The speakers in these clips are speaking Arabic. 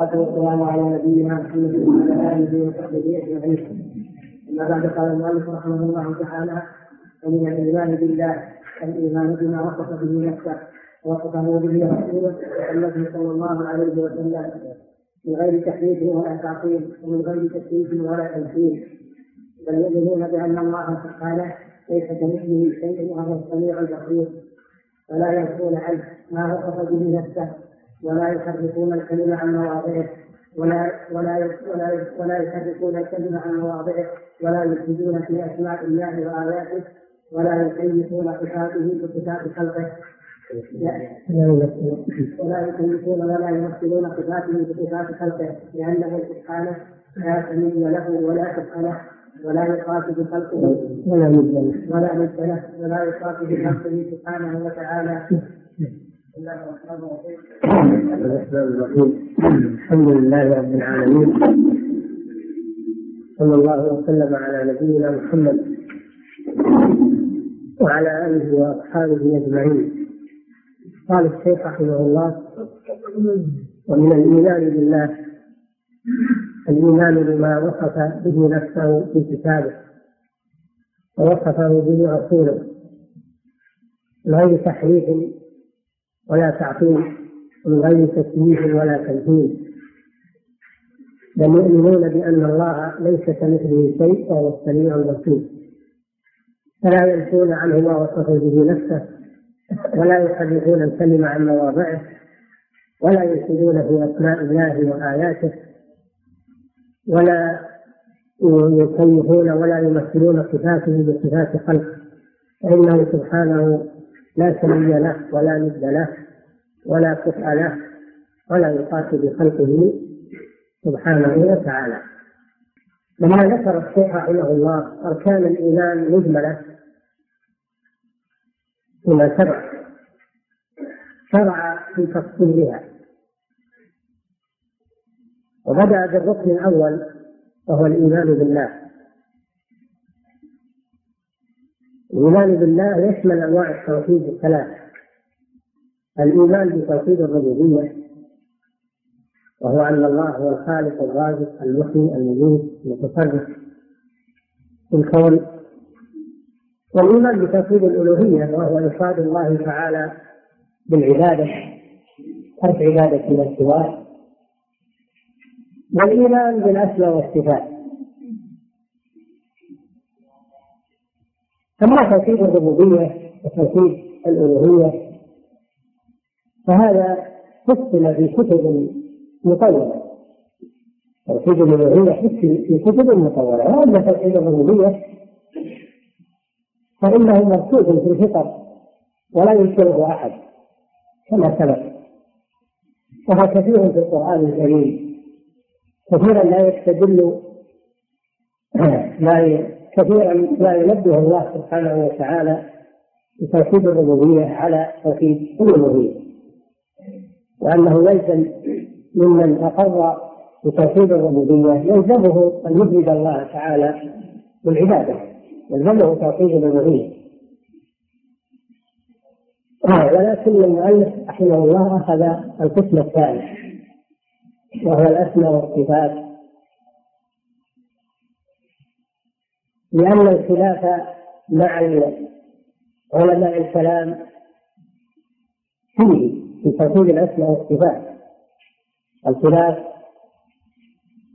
والصلاة والسلام على نبينا محمد وعلى آله وصحبه أجمعين. أما بعد قال المؤلف رحمه الله تعالى ومن الإيمان بالله الإيمان بما وصف به نفسه ووصفه به رسوله النبي صلى الله عليه وسلم من غير تحريف ولا تعطيل ومن غير تكليف ولا تمثيل بل يؤمنون بأن الله سبحانه ليس كمثله شيء وهو السميع البصير فلا ينفون عنه ما وصف به نفسه ولا يحرفون الكلمة عن مواضعه ولا ولا ولا ولا يحرفون الكلمة عن مواضعه ولا يفسدون في أسماء الله وآياته ولا يكيفون صفاته بصفات خلقه. ولا يكيفون ولا يمثلون صفاته بصفات خلقه لأنه سبحانه لا سمي له ولا كفء له ولا يخاطب خلقه ولا مد له ولا مد له ولا يخاطب خلقه سبحانه وتعالى. الرحمن الرحيم الحمد لله رب العالمين. صلى الله وسلم على نبينا محمد وعلى آله وأصحابه أجمعين. قال الشيخ رحمه الله ومن الإيمان بالله الإيمان بما وصف به نفسه في كتابه ووصفه به رسوله غير تحريف ولا تعطيل من غير تسميح ولا تمثيل بل يؤمنون بأن الله ليس كمثله شيء وهو السميع البصير. فلا ينفون عنه ما وصف به نفسه ولا يحرفون الكلمة عن مواضعه ولا يفسدون في أسماء الله وآياته ولا يكيفون ولا يمثلون صفاته بصفات خلقه. فإنه سبحانه لا سمي له ولا ند له ولا كفء له ولا يقاتل بخلقه سبحانه وتعالى. لما ذكر الشيخ رحمه الله أركان الإيمان مجملة فيما سبق. شرع في تفصيلها. وبدأ بالركن الأول وهو الإيمان بالله. الإيمان بالله يشمل أنواع التوحيد الثلاث. الإيمان بتوحيد الربوبية وهو أن الله هو الخالق الرازق المحيي المميت المتصرف في الكون. والإيمان بتوحيد الألوهية وهو إفراد الله تعالى بالعبادة ترك عبادة من سواه والإيمان بالأسماء والصفات. أما توحيد الربوبية وتوحيد الألوهية. فهذا فصل في كتب مطولة. توحيد الألوهية في كتب مطولة. وأما توحيد الربوبية. فإنه مرسوم في الفطر ولا ينكره أحد كما سبق. وهو كثير في القرآن الكريم. كثيرا لا يستدل لا كثيرا ما ينبه الله سبحانه وتعالى بتوحيد الربوبية على توحيد الألوهية وأنه يلزم ممن أقر بتوحيد الربوبية يلزمه أن يفرد الله تعالى بالعبادة يلزمه توحيد الألوهية ولكن المؤلف رحمه الله أخذ القسم الثالث وهو الأسماء والصفات. لأن الخلاف مع علماء الكلام فيه في توحيد الأسماء والصفات. الخلاف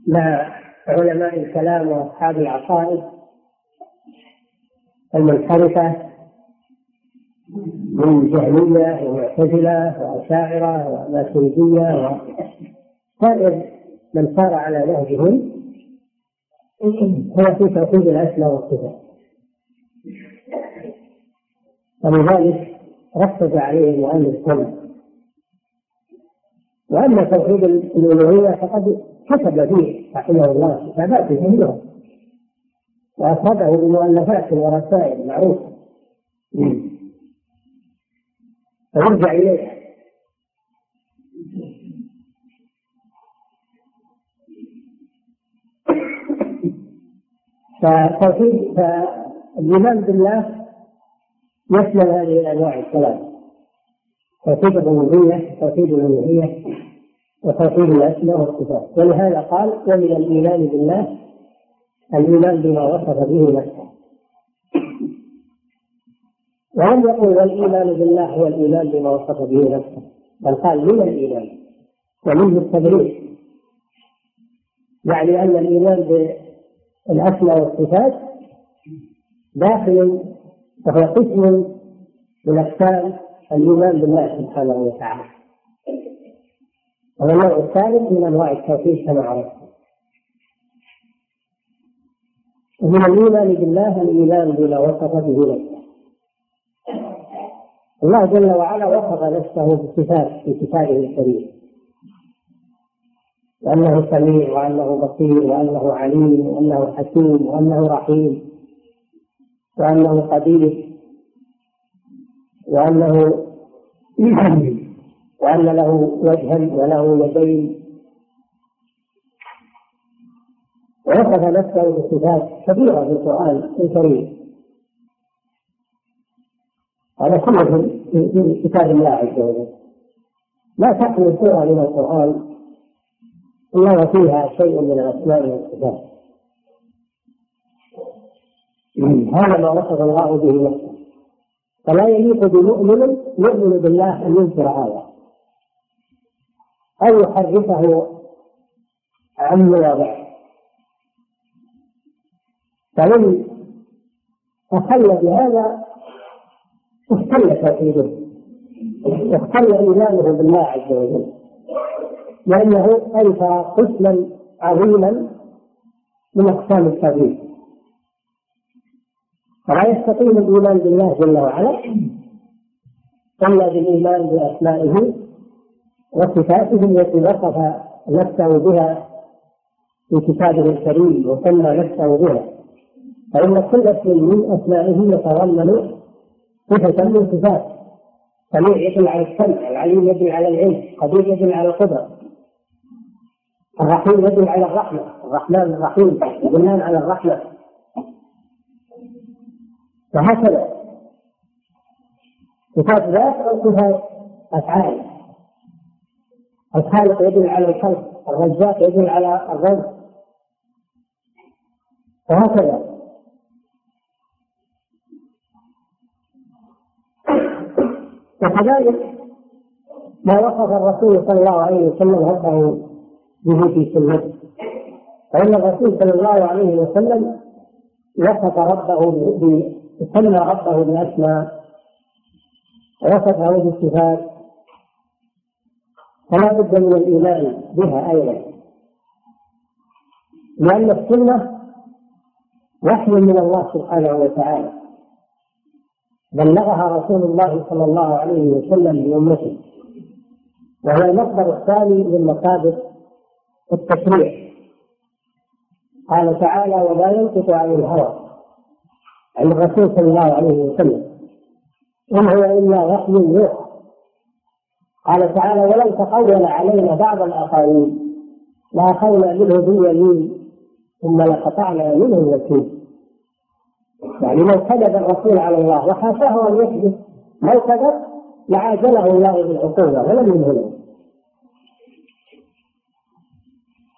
مع علماء الكلام وأصحاب العقائد المنحرفة من جهمية ومعتزلة وأشاعرة وماتريدية وسائر من صار على نهجهم هو في توحيد الأسماء والصفات. ولذلك ركز عليه المؤلف هنا. وأما توحيد الألوهية فقد كتب فيه رحمه الله كتابات كثيرة. وافرده بمؤلفات ورسائل معروفة. فيرجع اليه فتوحيد فالإيمان بالله يشمل هذه الأنواع الثلاث توحيد الربوبية توحيد الألوهية وتوحيد الاسماء والصفات ولهذا قال ومن الإيمان بالله الإيمان بما وصف به نفسه. ولم يقل والإيمان بالله هو الإيمان بما وصف به نفسه. بل قال من الإيمان؟ ومنه التبرير يعني أن الإيمان بالاسماء والصفات داخل وهو قسم من أقسام الإيمان بالله سبحانه وتعالى. وهو النوع الثالث من أنواع التوحيد كما عرفت. ومن الإيمان بالله الإيمان بما وصف به نفسه. الله جل وعلا وصف نفسه بصفات في كتابه الكريم وأنه سميع وأنه بصير وأنه عليم وأنه حكيم وأنه رحيم وأنه قدير وأنه وأن له وجها وله يدين. ووصف نفسه بصفات كثيرة في القرآن الكريم. هذا كله في كتاب الله عز وجل. لا تحمل سورة من القرآن. إلا وفيها شيء من الأسماء والصفات. هذا ما وصف الله به نفسه. فلا يليق بمؤمن يؤمن بالله أن ينكر هذا. أو يحرفه عن مواضعه فمن أخل بهذا اختل توحيده اختل إيمانه بالله عز وجل. لأنه انفى قسما عظيما من أقسام التوحيد فلا يستقيم الإيمان بالله جل وعلا إلا بالإيمان بأسمائه وصفاته التي وصف نفسه بها في كتابه الكريم وسمى نفسه بها. فإن كل اسم من أسمائه يتضمن صفة من صفات. سميع يدل على السمع العليم يدل على العلم قدير يدل على القدرة. الرحيم يدل على الرحمة. الرحمن الرحيم يدلان على الرحمة. وهكذا صفات ذات أو صفات أفعال. الخالق يدل على الخلق. الرزاق يدل على الرزق. وهكذا وكذلك ما وصف الرسول صلى الله عليه وسلم ربه به في سنته. فإن الرسول صلى الله عليه وسلم وصف ربه سمى ربه بأسماء وصفه بالصفات فلا بد من الإيمان بها أيضا. لأن السنة وحي من الله سبحانه وتعالى. بلغها رسول الله صلى الله عليه وسلم لأمته وهو المصدر الثاني من مصادر التشريع قال تعالى ولا ينطق عن الهوى عن الرسول صلى الله عليه وسلم. إن هو إلا وحي يوحى. قال تعالى ولو تقول علينا بعض الآخرين لأخذنا منه باليمين ثم لقطعنا منه الوكيل يعني لو كذب الرسول على الله وحاشاه أن يكذب لو كذب لعاجله الله بالعقوبة ولم ينهله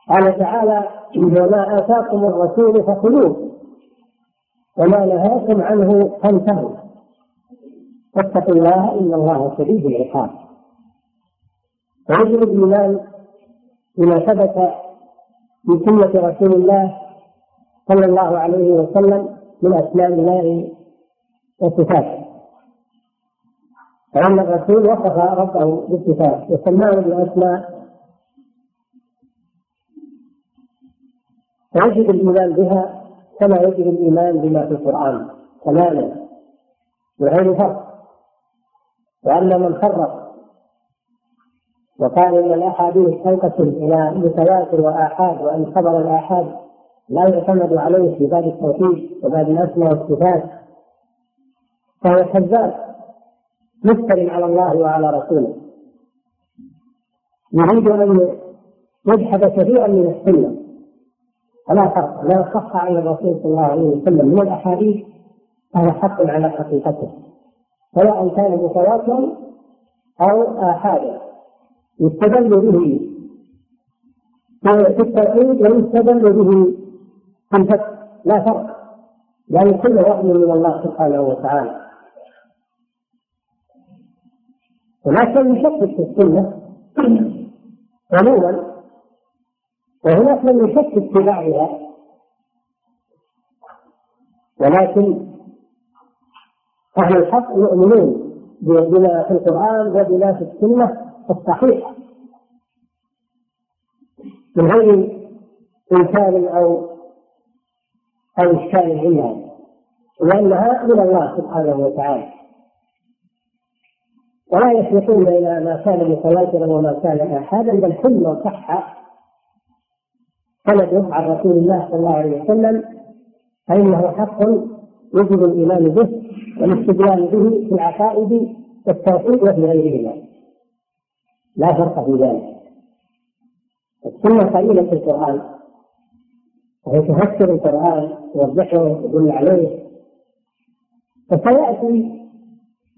قال تعالى وما آتاكم الرسول فخذوه وما نهاكم عنه فانتهوا. فاتقوا الله إن الله شديد العقاب. ويجب الإيمان بما ثبت في سنة رسول الله صلى الله عليه وسلم من أسماء الله وصفاته. فإن الرسول وصف ربه بالصفات وسماه بالأسماء فيجب الإيمان بها كما يجب الإيمان بما في القرآن. تماما. بغير فرق وأما من فرق وقال إن الأحاديث تنقسم إلى متواتر وآحاد وأن خبر الآحاد لا يعتمد عليه في باب التوحيد وباب الأسماء والصفات فهو كذاب. مفتر على الله وعلى رسوله. يريد أن يجحد كثيرا من السنة. فلا فرق. لا صح عن الرسول صلى الله عليه وسلم. من الأحاديث فهو حق على حقيقته. سواء كان متواترا أو آحادا. يستدل به. في التوحيد ويستدل به في الفتح لا فرق. يعني كل وحي من الله سبحانه وتعالى. من يشكك في السنة. عموما وهناك من يشكك في بعضها ولكن أهل الحق يؤمنون بما في القرآن وبما في السنة الصحيحة من غير إنكار أو أو إشكال عندهم لأنها من الله سبحانه وتعالى ولا يسبقون إلى ما كان متواترا وما كان آحادا بل كل صح سنده عن رسول الله صلى الله عليه وسلم فإنه حق يجب الإيمان به والاستدلال به في العقائد والتوحيد وفي غيرهما. لا فرق في ذلك. السنة قليلة في القرآن. وهي تفسر القرآن توضحه وتدل عليه. فسيأتي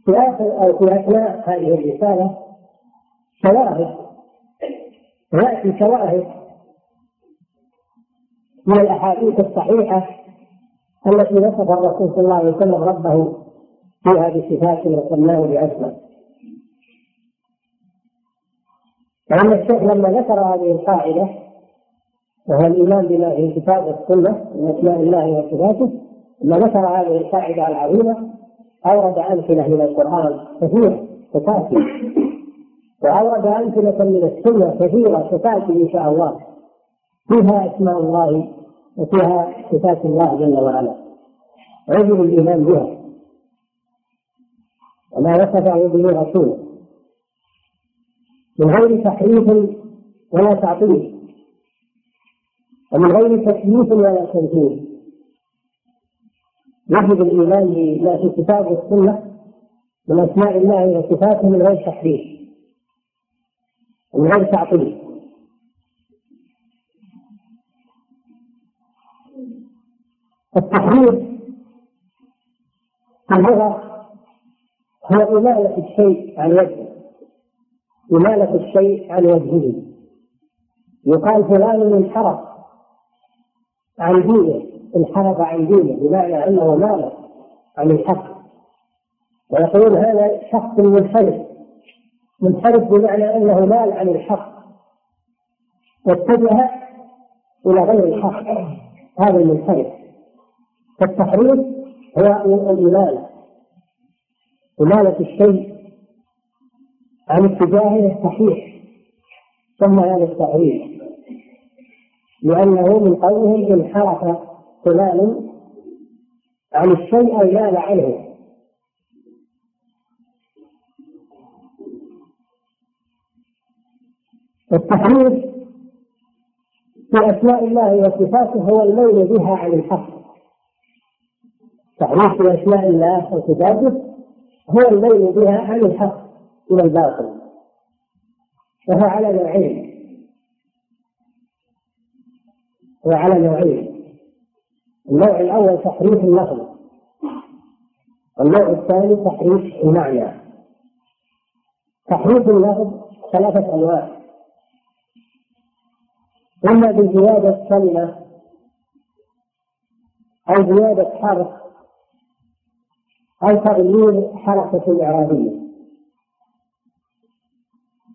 في آخر أو في أثناء هذه الرسالة شواهد. ويأتي شواهد من الأحاديث الصحيحة التي وصف الرسول صلى الله عليه وسلم ربه فيها بصفات وسماه بأسماء لأن الشيخ لما ذكر هذه القاعدة وهو الإيمان بما في الكتاب والسنة من أسماء الله وصفاته لما ذكر هذه القاعدة العظيمة أورد أمثلة من القرآن كثيرة تكافي وأورد أمثلة من السنة كثيرة تكافي إن شاء الله. فيها أسماء الله وفيها صفات الله جل وعلا. يجب الإيمان بها. وما وصفه به رسوله. من غير تحريف ولا تعطيل. ومن غير تكييف ولا تمثيل يجب الإيمان بما في الكتاب والسنة من أسماء الله وصفاته من غير تحريف. ومن غير تعطيل. التحريف في اللغة هو إمالة الشيء عن وجهه؟ إمالة الشيء عن وجهه. يقال فلان انحرف عن دينه انحرف عن دينه بمعنى أنه مال عن الحق. ويقولون هذا شخص منحرف منحرف بمعنى أنه مال عن الحق. واتجه إلى غير الحق هذا المنحرف. فالتحريف هو الإمالة إمالة الشيء عن اتجاهه الصحيح. ثم هذا التحريف لأنه من قولهم انحرف فلان عن الشيء أو مال عنه. التحريف في أسماء الله وصفاته هو الميل بها عن الحق. تحريف في أسماء الله وصفاته هو الميل بها عن الحق إلى الباطل وهو على نوعين. هو على نوعين. النوع الأول تحريف اللفظ والنوع الثاني تحريف المعنى. تحريف اللفظ ثلاثة أنواع. إما بزيادة كلمة أو زيادة حرف أو تغيير حركة إعرابية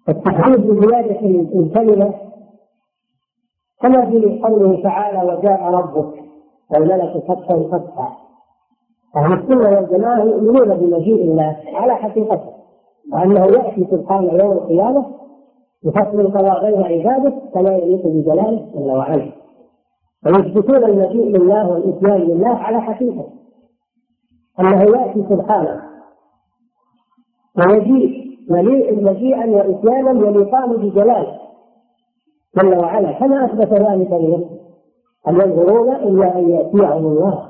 التحريف بزيادة الكلمة كما في قوله تعالى وجاء ربك والملك صفا صفا أهل السنة والجماعة يؤمنون بمجيء الله على حقيقته وأنه يأتي سبحانه يوم القيامة بفصل القضاء بين عباده كما يليق بجلاله جل وعلا. ويثبتون المجيء لله والإتيان لله على حقيقته. أنه يأتي سبحانه. ويجيء مجيئا وإتيانا يليقان بجلاله جل وعلا. كما أثبت ذلك لنفسه هل ينظرون إلا أن يأتيهم الله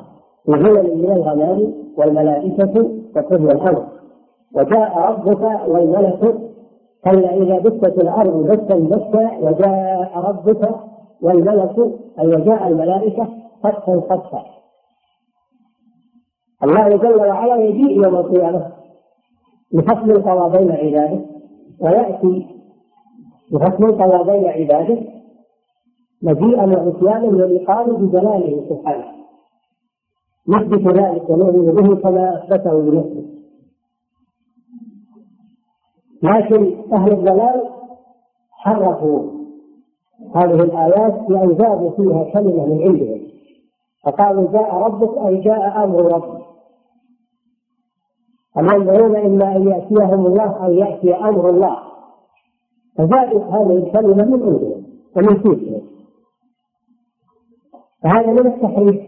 بظلل من الغمام والملائكة وقضي الأمر وجاء ربك والملك. كلا إذا دكت الأرض دكا دكا وجاء ربك والملك. أي وجاء الملائكة صفا صفا الله جل وعلا يجيء يوم القيامة لفصل القضاء بين عباده ويأتي بفصل القضاء بين عباده مجيئا وعصيانا والإقامة بجلاله سبحانه. نثبت ذلك ونؤمن به كما أثبته بنفسه لكن أهل الضلال حرفوا هذه الآيات بأن زادوا فيها كلمة من عندهم. فقالوا جاء ربك أي جاء أمر ربك. ينظرون إما أن يأتيهم الله أو يأتي أمر الله. فزادوا هذه الكلمة من عندهم ومن فيهم فهذا من التحريف.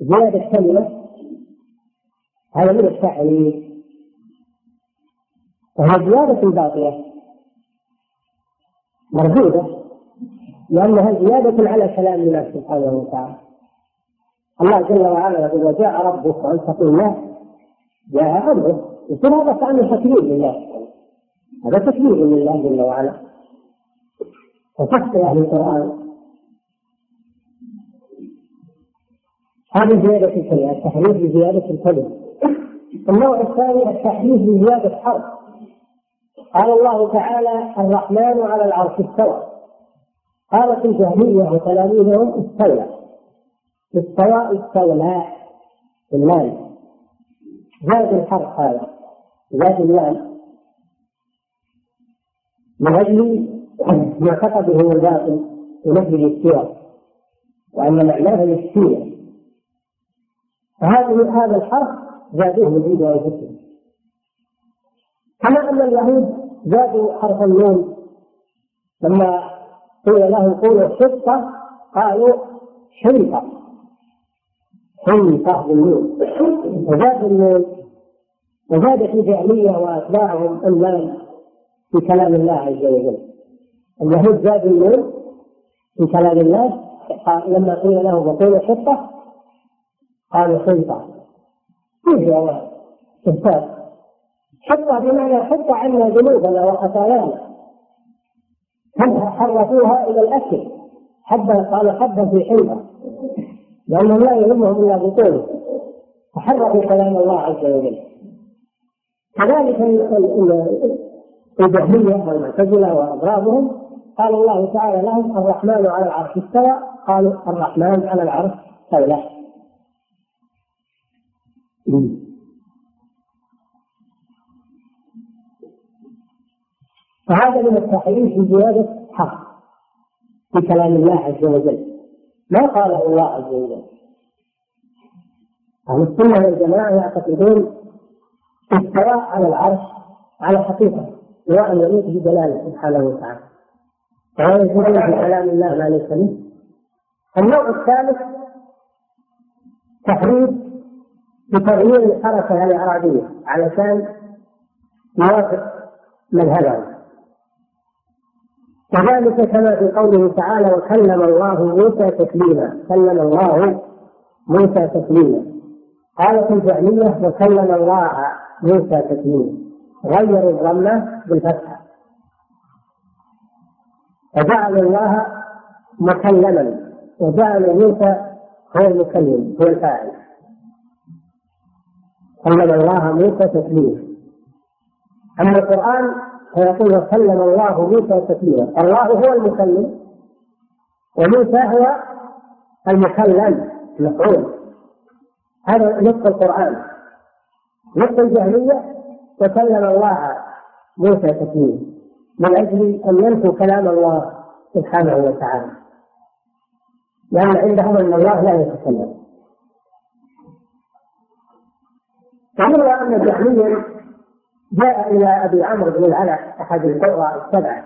زيادة كلمة هذا من التحريف. وهي زيادة باطلة. مردودة لأنها زيادة على كلام الله سبحانه وتعالى. الله جل وعلا يقول وجاء ربك وأن تقول لا جاء أمره يصير هذا كأنه تكبير لله. هذا تكبير لله جل وعلا. وفحص أهل القرآن. هذه زيادة الكلمة التحريف بزيادة الكلمة. النوع الثاني التحريف بزيادة حرف قال الله تعالى الرحمن على العرش استوى. قالت الجهمية وتلاميذهم استولى. استوى استولى. اللام زاد الحرف هذا. زاد اللام من أجل معتقدهم الباطل ونفي الاستواء وأن معناه الاستيلاء فهذه هذا الحرف زادوه من عند أنفسهم كما أن اليهود زادوا حرف النون. لما قيل له قولوا حطة قالوا حنطة حنطة بالنون وزاد النون وزاد في جهمية وأتباعهم اللام في كلام الله عز وجل. اليهود زادوا النون في كلام الله لما قيل له وقولوا حطة قالوا حنطة كيف يا استهتار حطة بمعنى حط عنا ذنوبنا وخطايانا. حرفوها إلى الأكل؟ حبة قال حبة في حلبة. لانهم لا يهمهم الا بطوله فحرفوا كلام الله عز وجل. كذلك الجهميه والمعتزلة واضرابهم قال الله تعالى لهم الرحمن على العرش استوى. قالوا الرحمن على العرش استولى فهذا من التحريف بزيادة حق في كلام الله عز وجل. ما قاله الله عز وجل. أهل السنة والجماعة يعتقدون استواء على العرش على حقيقة سواء يليق بجلاله سبحانه وتعالى. ولا يجوز في كلام الله ما ليس منه. النوع الثالث تحريف بتغيير الحركة الإعرابية علشان يوافق مذهبهم وذلك كما في قوله تعالى وكلم الله موسى تكليما كلم الله موسى تكليما قالت الجهمية وكلم الله موسى تكليما غيروا الضمة بالفتحة. فجعلوا الله مكلما. وجعلوا موسى هو المكلم هو الفاعل. كلم الله موسى تكليما أما القرآن فيقول وكلم الله موسى تكليما الله هو المكلم وموسى هو المكلم المفعول. هذا نص القرآن. نص الجهمية وكلم الله موسى تكليما من أجل أن ينفوا كلام الله سبحانه وتعالى. لأن عندهم أن الله لا يتكلم. ومروى أن جهميا جاء إلى أبي عمرو بن العلاء أحد القراء السبعة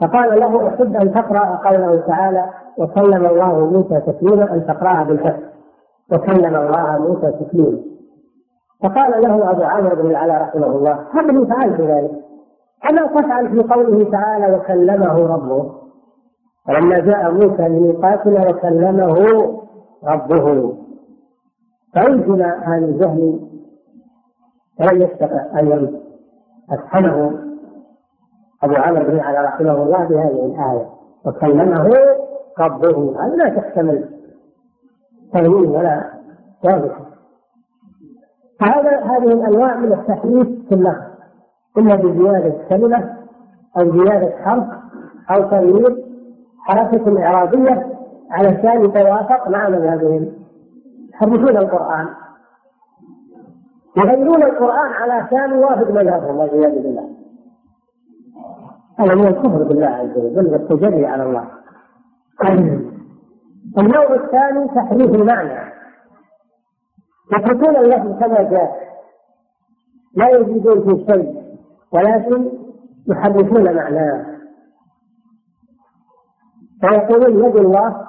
فقال له أحب أن تقرأ قوله تعالى وكلم الله موسى تكليما أن تقرأها بالفتح. وكلم الله موسى تكليما. فقال له أبو عمرو بن العلاء رحمه الله هل فعلت ذلك؟ أما تفعل في قوله تعالى وكلمه ربه فلما جاء موسى لميقاتنا وكلمه ربه فألزم عن الجهل ولم يستطع أن أفهمه أبو عمرو بن على رحمه الله بهذه الآية. وكلمه ربه. هذا لا تحتمل تأويل ولا واضح فهذا هذه الأنواع من التحريف في اللفظ إما بزيادة كلمة أو زيادة حرف أو تغيير حركة إعرابية علشان يتوافق مع مذهبهم. يحرفون القرآن. يغيرون القرآن علشان يوافق مذهبهم والعياذ بالله. هذا من الكفر بالله عز وجل والتجري على الله. النوع الثاني تحريف المعنى. يتركون اللفظ كما جاء. لا يزيدون في شيء ولكن يحرفون معناه. فيقولون يد الله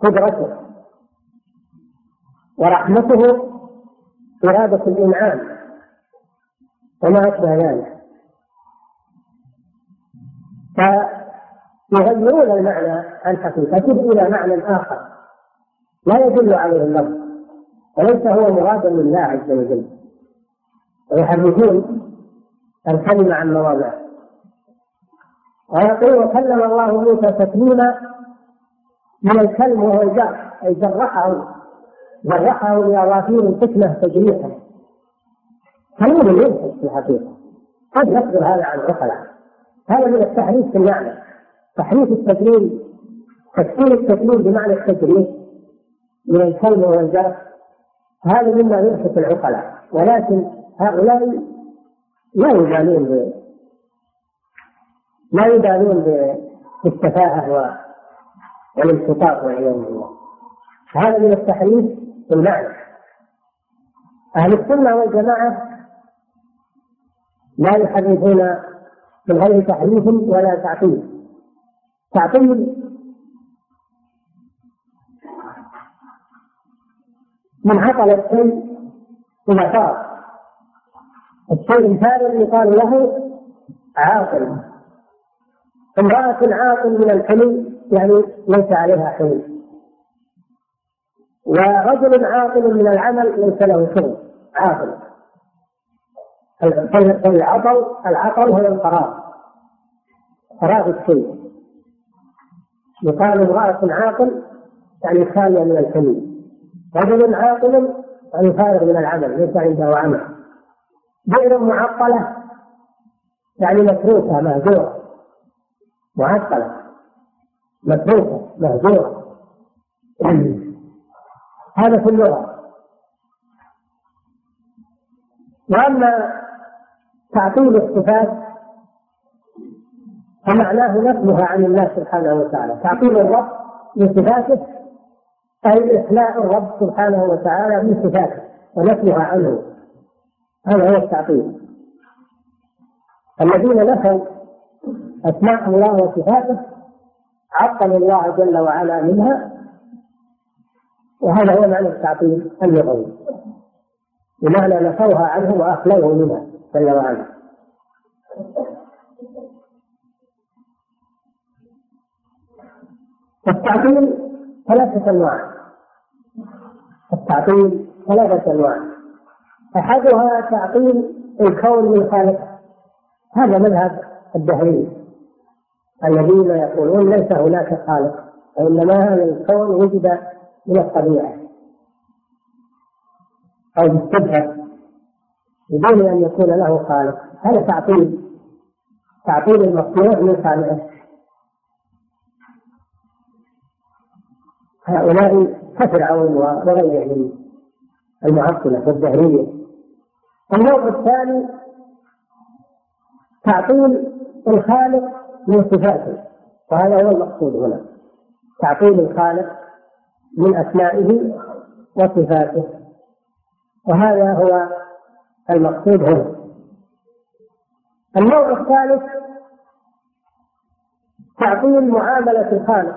قدرته ورحمته إرادة الإنعام. وما أشبه ذلك. فيغيرون المعنى عن حقيقته إلى معنى آخر. لا يدل عليه اللفظ وليس هو مرادا لله عز وجل. ويحرفون الكلمة عن مواضعه. ويقول وكلم الله موسى تكليما من الكلم وهو الجر أي جرحه. جرحه بأظافير الحكمة تجريحا. كلام ينفذ في الحقيقة قد يصدر هذا عن عقلاء. هذا من التحريف في المعنى تحريف التكليم تفسير التكليم بمعنى التجريح من الكلم والجرح هذا مما يلفت العقلاء. ولكن هؤلاء لا يبالون لا يبالون بالتفاهة والانحطاط والعياذ بالله. هذا من التحريف المعنى أهل السنة والجماعة لا يحرفون من غير تحريف ولا تعطيل. تعطيل من عطل الشيء إلى صار الشيء الفارغ يقال له عاقل. امرأة عاقل من الحلم يعني ليس عليها حلم. ورجل عاقل من العمل ليس له شغل عاقل. العطل العطل هو الفراغ فراغ الشيء. يقال امرأة عاقل يعني خالية من الحلم. رجل عاقل يعني فارغ من العمل ليس عنده عمل. بئر معطلة يعني متروكة مهجورة. معطلة. متروكة مهجورة. هذا في اللغة وأما تعطيل الصفات فمعناه نفيها عن الله سبحانه وتعالى. تعطيل الرب من صفاته أي إخلاء الرب سبحانه وتعالى من صفاته ونفيها عنه. هذا هو التعطيل. الذين نفوا أسماء الله وصفاته عطلوا الله جل وعلا منها وهذا هو معنى التعطيل اللغوي بمعنى نفوها عنه وأخلوه منها جل وعلا. التعطيل ثلاثة أنواع. التعطيل ثلاثة أنواع. أحدها تعطيل الكون من خالقه. هذا مذهب الدهرية الذين يقولون ليس هناك خالق وإنما هذا الكون وجد من الطبيعة. أو بالشبهة بدون أن يكون له خالق. هذا تعطيل. تعطيل المصنوع من خالقه. هؤلاء كفرعون وغيرهم المعطلة والدهرية النوع الثاني تعطيل الخالق من صفاته. وهذا هو المقصود هنا. تعطيل الخالق من أسمائه وصفاته. وهذا هو المقصود هنا. النوع الثالث تعطيل معاملة الخالق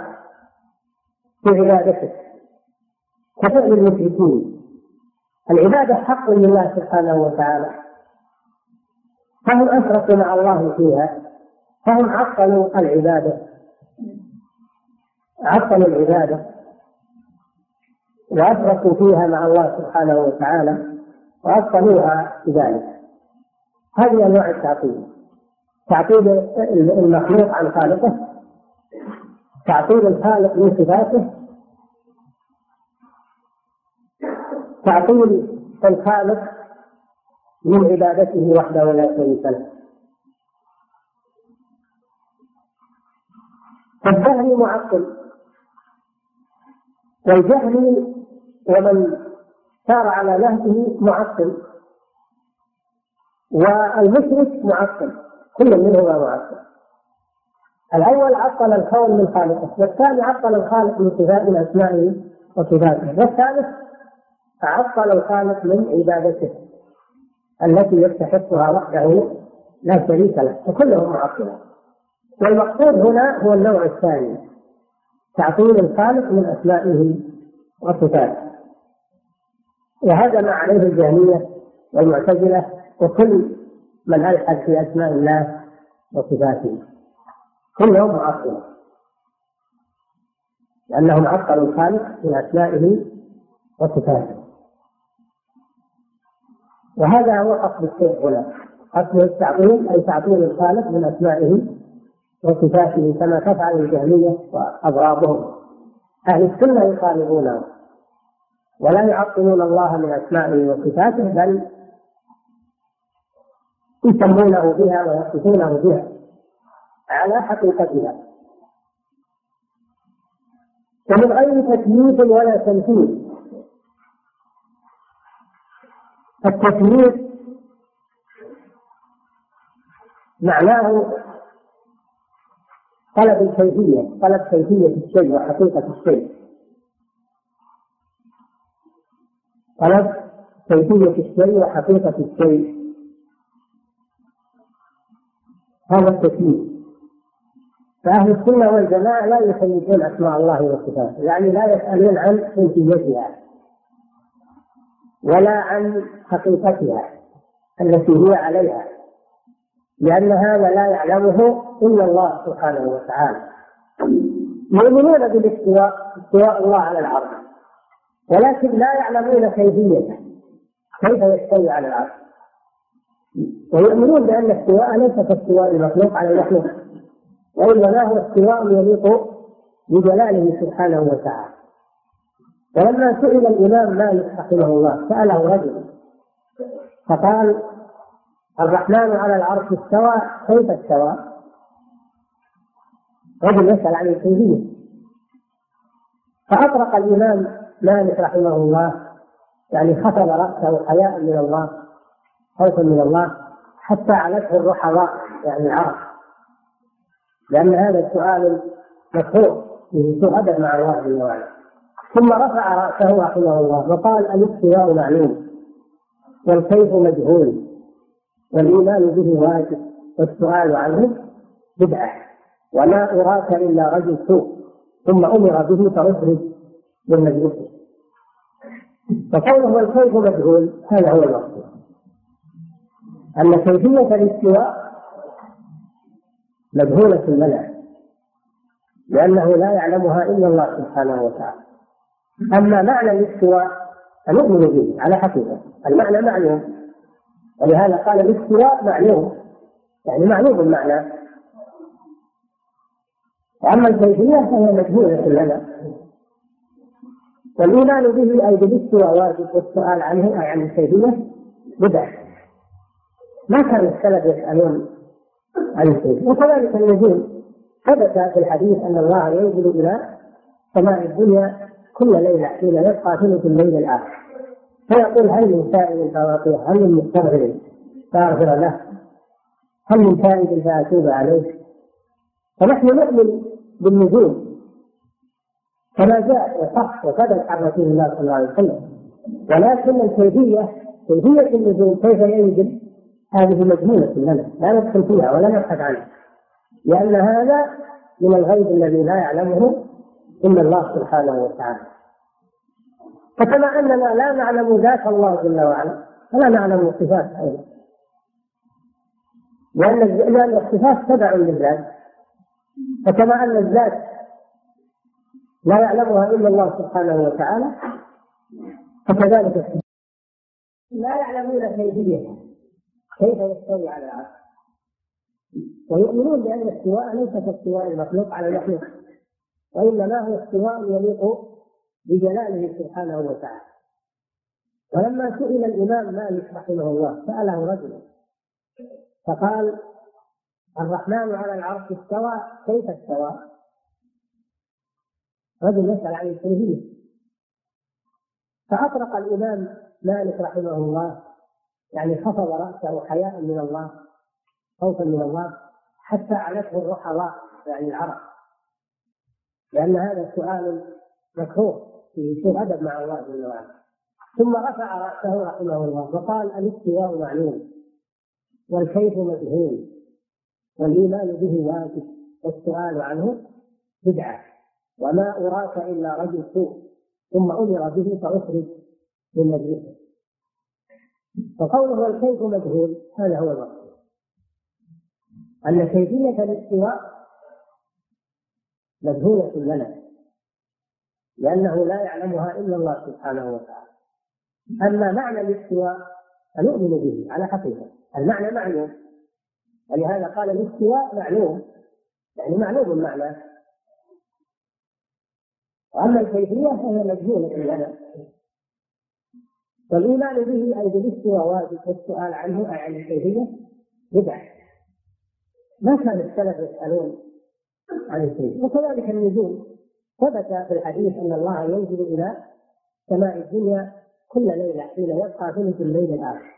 في عبادته كفعل المشركين. العبادة حق لله سبحانه وتعالى. فهم أشركوا مع الله فيها فهم عطلوا العبادة. عطلوا العبادة. وأشركوا فيها مع الله سبحانه وتعالى وأبطلوها بذلك. هذه أنواع التعطيل تعطيل المخلوق عن خالقه تعطيل الخالق من صفاته تعطيل الخالق من عبادته وحده لا شريك له. فالجهل معطل والجهل ومن سار على نهجه معطل والمشرك معطل كل منهما معطل الأول عطل الكون من خالقه والثاني عطل الخالق من صفات أسمائه وصفاته والثالث عطل الخالق من عبادته التي يستحقها وحده لا شريك له فكلهم معطلة والمقصود هنا هو النوع الثاني تعطيل الخالق من أسمائه وصفاته وهذا ما عليه الجهمية والمعتزلة وكل من ألحد في أسماء الله وصفاته. كلهم معطلة لأنهم عطلوا الخالق من أسمائه وصفاته. وهذا هو قصد الشيخ هنا. قصد التعطيل أي تعطيل الخالق من أسمائه وصفاته كما تفعل الجهمية وأضرابهم أهل السنة يخالفونه. ولا يعطلون الله من أسمائه وصفاته بل يسمونه بها ويصفونه بها على حقيقتها. ومن غير تكييف ولا تمثيل. التكييف معناه طلب الكيفية طلب كيفية الشيء وحقيقة الشيء. طلب كيفية الشيء وحقيقة الشيء. هذا التكليف فأهل السنة والجماعة لا يكيفون أسماء الله وصفاته يعني لا يسألون عن كيفيتها ولا عن حقيقتها التي هي عليها لأن هذا لا يعلمه إلا الله سبحانه وتعالى. يؤمنون بالاستواء استواء الله على العرش. ولكن لا يعلمون كيفيته كيف يستوي على العرش. ويؤمنون بأن الاستواء ليس كاستواء المخلوق على المخلوق وإنما هو استواء يليق بجلاله سبحانه وتعالى. ولما سئل الإمام مالك رحمه الله سأله رجل فقال الرحمن على العرش استوى كيف استوى؟ رجل يسأل عن الكيفية. فأطرق الإمام مالك رحمه الله يعني خفض رأسه حياء من الله خوفا من الله حتى علته الرحضاء يعني العرش لأن هذا السؤال مشهور فيه سوء أدب مع الله جل وعلا ثم رفع رأسه رحمه الله وقال الاستواء معلوم والكيف مجهول والإيمان به واجب والسؤال عنه بدعة وما أراك إلا رجل سوء ثم أمر به فأخرج مجلسه فكونه والكيف مجهول هذا هو المقصود أن كيفية الاستواء مجهولة لنا لأنه لا يعلمها إلا الله سبحانه وتعالى. أما معنى الاستواء فنؤمن به على حقيقة. المعنى معلوم. ولهذا قال الاستواء معلوم. يعني معلوم المعنى. وأما الكيفية فهي مجهولة لنا والإيمان به أي بالاستواء واجب والسؤال عنه أي عن الكيفية بدعة ما كان السلف يسألون عن الكيفية. وكذلك النزول ثبت في الحديث أن الله ينزل إلى سماء الدنيا كل ليلة حين يبقى ثلث الليل الآخر. فيقول هل من سائل فأعطيه. هل من مستغفر فأغفر له. هل من تائب فأتوب عليه. فنحن نؤمن بالنزول. كما جاء وصح وثبت عن رسول الله صلى الله عليه وسلم. ولكن الكيفية كيفية النزول كيف ينزل؟ هذه مجنونة لنا لا ندخل فيها ولا نبحث عنها. لأن هذا من الغيب الذي لا يعلمه إلا الله سبحانه وتعالى. فكما أننا لا نعلم ذات الله جل وعلا فلا نعلم الصفات أيضا. لأن لأن الصفات تبع للذات فكما أن الذات لا يعلمها إلا الله سبحانه وتعالى فكذلك لا يعلمون كيفيتها كيف يستوي على العرش. ويؤمنون بأن الاستواء ليس كاستواء المخلوق على المخلوق وإنما هو استواء يليق بجلاله سبحانه وتعالى. ولما سئل الإمام مالك رحمه الله سأله رجل فقال الرحمن على العرش استوى كيف استوى؟ رجل يسأل عن الكيفية فأطرق الإمام مالك رحمه الله يعني خفض رأسه حياء من الله خوفا من الله حتى علته الرحضاء يعني العرب. لأن هذا سؤال مكروه في سوء أدب مع الله جل وعلا. ثم رفع رأسه رحمه الله وقال الاستواء معلوم والكيف مجهول والإيمان به واجب والسؤال عنه بدعة. وما أراك إلا رجل سوء. ثم أمر به فأخرج من مجلسه. وقوله والكيف مجهول هذا هو المقصود أن كيفية الاستواء مجهولة لنا لأنه لا يعلمها إلا الله سبحانه وتعالى. أما معنى الاستواء فنؤمن به على حقيقة. المعنى معلوم. ولهذا قال الاستواء معلوم يعني معلوم المعنى. وأما الكيفية فهي مجهولة لنا والإيمان به أي بالاستواء واجب والسؤال عنه أي عن الكيفية؟ بدعة. ما كان السلف يسألون عن الكيفية. وكذلك النزول ثبت في الحديث أن الله ينزل إلى سماء الدنيا كل ليلة حين يبقى ثلث الليل الآخر.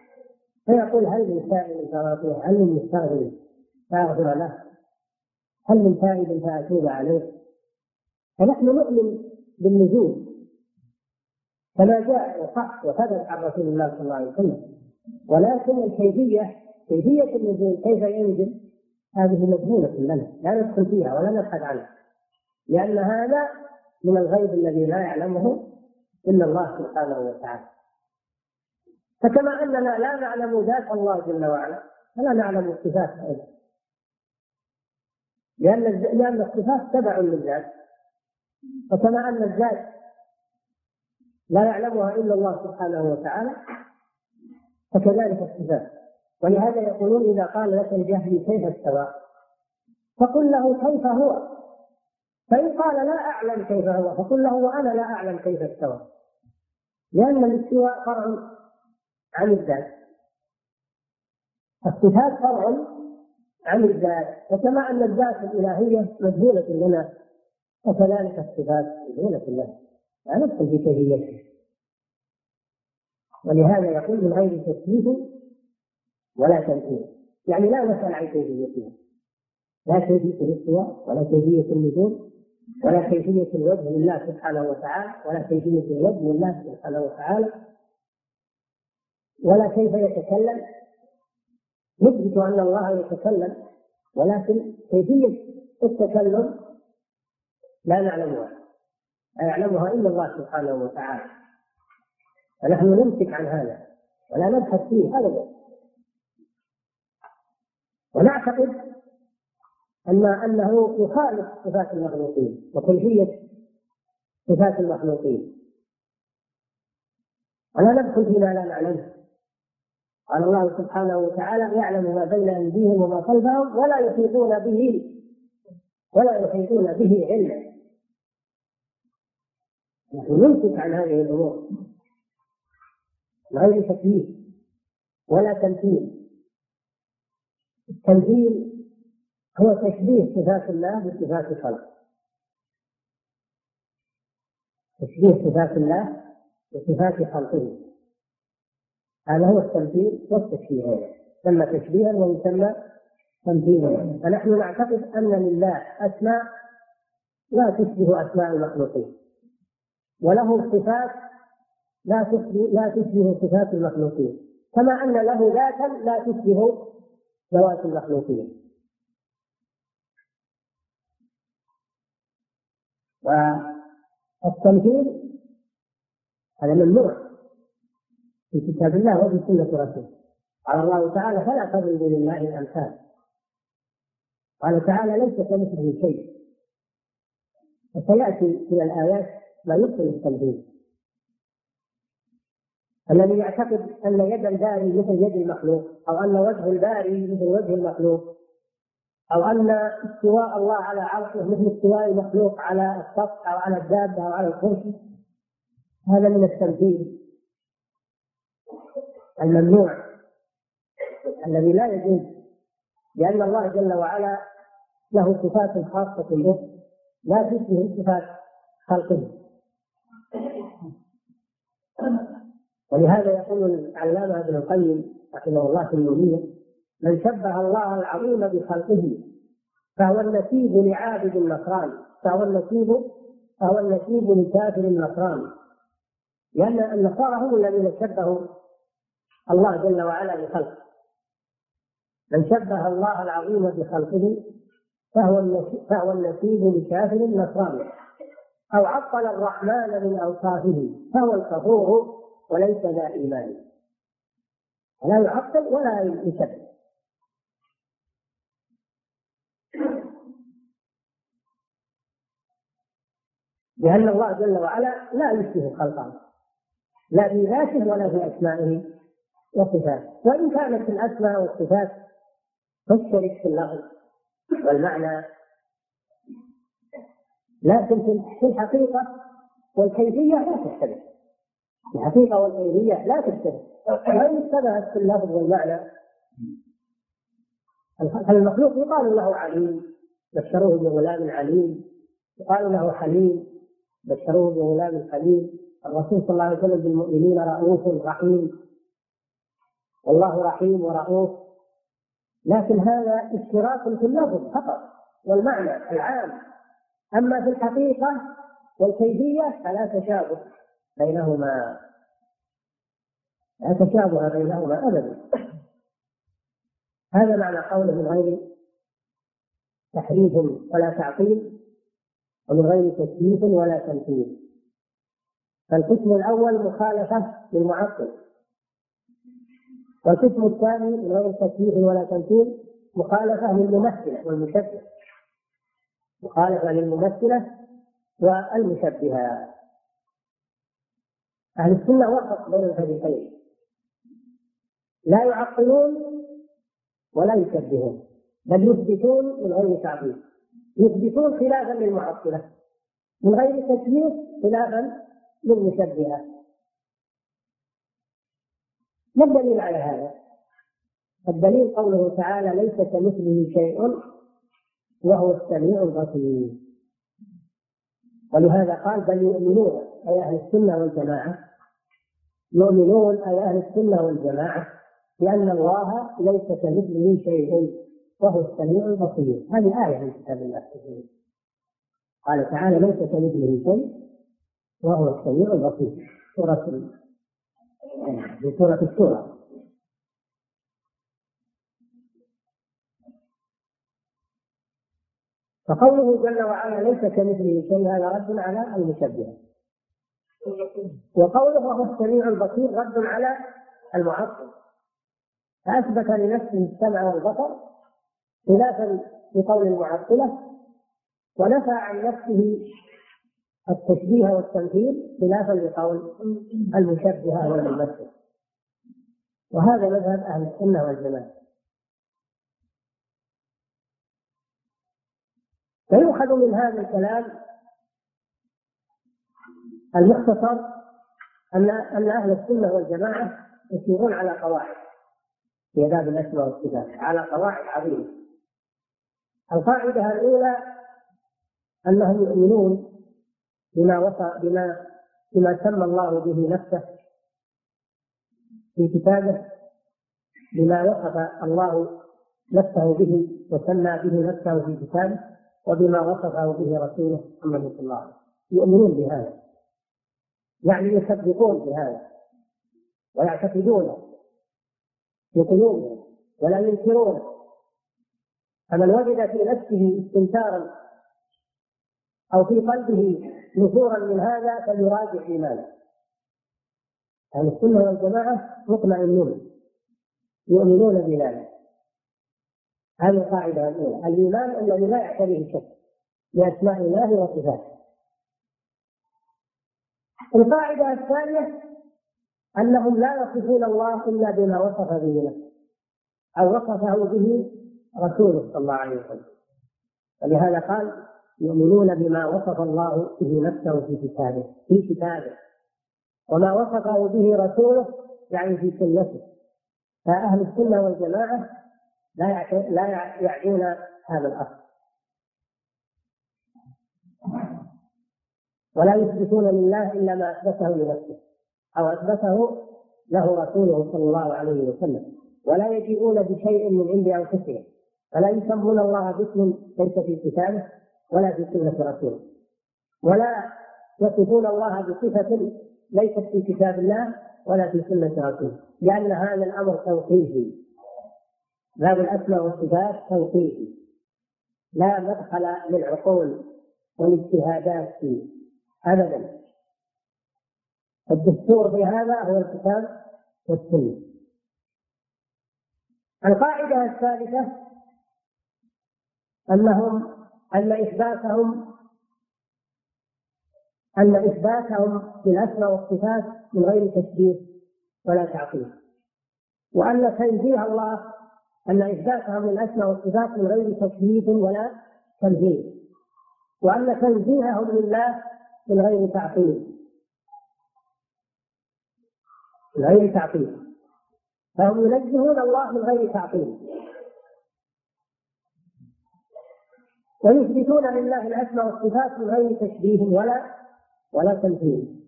فيقول هل من سائل فأعطيه هل من مستغفر فأغفر له. هل من تائب فأتوب عليه؟ فنحن نؤمن بالنزول. كما جاء وصح وثبت عن رسول الله صلى الله عليه وسلم. ولكن الكيفية كيفية النزول كيف ينزل؟ هذه مجهولة لنا. لا ندخل فيها ولا نبحث عنها. لأن هذا من الغيب الذي لا يعلمه إلا الله سبحانه وتعالى. فكما أننا لا نعلم ذات الله جل وعلا فلا نعلم صفاته أيضا. لأن لأن الصفات تبع للذات. وكما أن الذات لا يعلمها إلا الله سبحانه وتعالى فكذلك الصفات. ولهذا يقولون إذا قال لك الجهل كيف استوى؟ فقل له كيف هو؟ فإن قال لا أعلم كيف هو فقل له وأنا لا أعلم كيف استوى. لأن الاستواء فرع عن الذات الصفات فرع عن الذات وكما أن الذات الإلهية مجهولة لنا. وكذلك الصفات مجهولة لنا لا ندخل في كيفيتها ولهذا يقول من غير تكليف ولا تمثيل يعني لا نسأل عن كيفيتها لا كيفية الاستواء ولا كيفية النزول ولا كيفية الوجه لله سبحانه وتعالى ولا كيفية الوجه لله سبحانه وتعالى ولا كيف يتكلم. نثبت أن الله يتكلم ولكن كيفية التكلم لا نعلمها. لا يعلمها إلا الله سبحانه وتعالى. فنحن نمسك عن هذا ولا نبحث فيه أبدا. ونعتقد أن أنه يخالف صفات المخلوقين وكيفية صفات المخلوقين. ولا ندخل فيما لا نعلمه قال الله سبحانه وتعالى يعلم ما بين أيديهم وما خلفهم ولا يحيطون به ولا يحيطون به علما. نحن نمسك عن هذه الأمور. غير تكليف ولا تمثيل. التمثيل هو تشبيه صفات الله بصفات الخلق. تشبيه صفات الله بصفات خلقه. هذا هو التمثيل والتشبيه. يسمى تشبيها ويسمى تمثيلا. فنحن نعتقد أن لله أسماء لا تشبه أسماء المخلوقين. وله صفات لا لا تشبه صفات المخلوقين. كما أن له ذاتا لا تشبه ذوات المخلوقين. والتمثيل هذا ممنوع في كتاب الله وفي سنة رسوله. قال الله تعالى فلا تضربوا لله الأمثال. قال تعالى ليس كمثله شيء. وسيأتي من الآيات ما يبطل التمثيل الذي يعتقد أن يد الباري مثل يد المخلوق أو أن وجه الباري مثل وجه المخلوق أو أن استواء الله على عرشه مثل استواء المخلوق على السطح أو على الدابة أو على الكرسي هذا من التمثيل الممنوع الذي لا يجوز لأن الله جل وعلا له صفات خاصة به لا تشبه صفات خلقه. ولهذا يقول العلامة ابن القيم رحمه الله في النونية من شبه الله العظيم بخلقه فهو النسيب لعابد النصران فهو النسيب فهو النسيب لكافر النصراني لأن النصارى هم الذين شبهوا الله جل وعلا بخلقه. من شبه الله العظيم بخلقه فهو النسيب لكافر النصراني أو عطل الرحمن من أوصافه فهو الكفور وليس ذا إيمان. لا يعطل ولا يشبه لأن الله جل وعلا لا يشبه خلقه لا في ذاته ولا في أسمائه وصفاته. وإن كانت الأسماء والصفات تشترك في اللفظ والمعنى لكن في الحقيقة والكيفية لا تختلف. الحقيقة والكيفية لا تختلف. وإن اشتبهت في اللفظ والمعنى؟ المخلوق يقال له عليم؟ بشروه بغلام عليم. يقال له حليم. بشروه بغلام حليم. الرسول صلى الله عليه وسلم بالمؤمنين رؤوف رحيم. والله رحيم ورؤوف. لكن هذا اشتراك في اللفظ فقط والمعنى العام. أما في الحقيقة والكيفية فلا تشابه بينهما. لا تشابه بينهما ابدا. هذا معنى قوله من غير تحريف ولا تعطيل ومن غير تكييف ولا تمثيل. فالقسم الأول مخالفة للمعطل. والقسم الثاني من غير تكييف ولا تمثيل مخالفة للممثله والمشبه مخالفة للممثلة والمشبهة. أهل السنة وسط بين الفريقين. لا يعطلون ولا يشبهون بل يثبتون من غير تعطيل يثبتون خلافا للمعطلة من غير تكييف خلافا للمشبهة. ما الدليل على هذا؟ الدليل قوله تعالى ليس كمثله شيء وهو السميع البصير. ولهذا قال بل يؤمنون أي أهل السنة والجماعة. يؤمنون أي أهل السنة والجماعة بأن الله ليس كمثله شيء وهو السميع البصير. هذه آية من كتاب الله قال تعالى ليس كمثله شيء وهو السميع البصير. سورة في سورة الشورى. فقوله جل وعلا ليس كمثله شيء هذا رد على المشبهة وقوله وهو السميع البصير رد على المعطل فأثبت لنفسه السمع والبصر خلافا لقول المعطلة ونفى عن نفسه التشبيه والتمثيل خلافا لقول المشبهة والممثل. وهذا مذهب أهل السنة والجماعة. فيؤخذ من هذا الكلام المختصر أن أن أهل السنة والجماعة يسيرون على قواعد في باب الأسماء والصفات على قواعد عظيمة. القاعدة الأولى أنهم يؤمنون بما وصى بما بما سمى الله به نفسه في كتابه بما وصف الله نفسه به وسمى به نفسه في كتابه. وبما وصفه به رسوله محمد صلى الله عليه وسلم. يؤمنون بهذا. يعني يصدقون بهذا. ويعتقدونه في قلوبهم ولا ينكرونه فمن وجد في نفسه استنكارا أو في قلبه نفورا من هذا فليراجع إيمانه. أهل السنة والجماعة مطمئنون. يؤمنون بذلك. هذه القاعدة الأولى. الإيمان الذي لا يعتريه شك باسماء الله وصفاته. القاعدة الثانية أنهم لا يصفون الله إلا بما وصف به نفسه أو وصفه به رسوله صلى الله عليه وسلم. ولهذا قال يؤمنون بما وصف الله به نفسه في كتابه في كتابه. وما وصفه به رسوله يعني في سنته. فأهل السنة والجماعة لا لا يعدون هذا الأصل. ولا يثبتون لله إلا ما أثبته لنفسه أو أثبته له رسوله صلى الله عليه وسلم. ولا يجيئون بشيء من عند أنفسهم فلا يسمون الله باسم ليس في كتابه ولا في سنة رسوله. ولا يصفون الله بصفة ليست في كتاب الله ولا في سنة رسوله لأن هذا الأمر توقيفي باب الأسماء والصفات توقيفي لا مدخل للعقول والاجتهادات فيه أبدا. الدستور في هذا هو الكتاب والسنة. القاعدة الثالثة أنهم أن إثباتهم أن إثباتهم للأسماء والصفات من غير تشبيه ولا تعطيل وأن تنزيه الله أن إثباتهم للأسماء والصفات من غير تشبيه ولا تنزيه. وأن تنزيههم لله من غير تعطيل. من غير تعطيل. فهم ينزهون الله من غير تعطيل. ويثبتون لله الأسماء والصفات من غير تشبيه ولا ولا تمثيل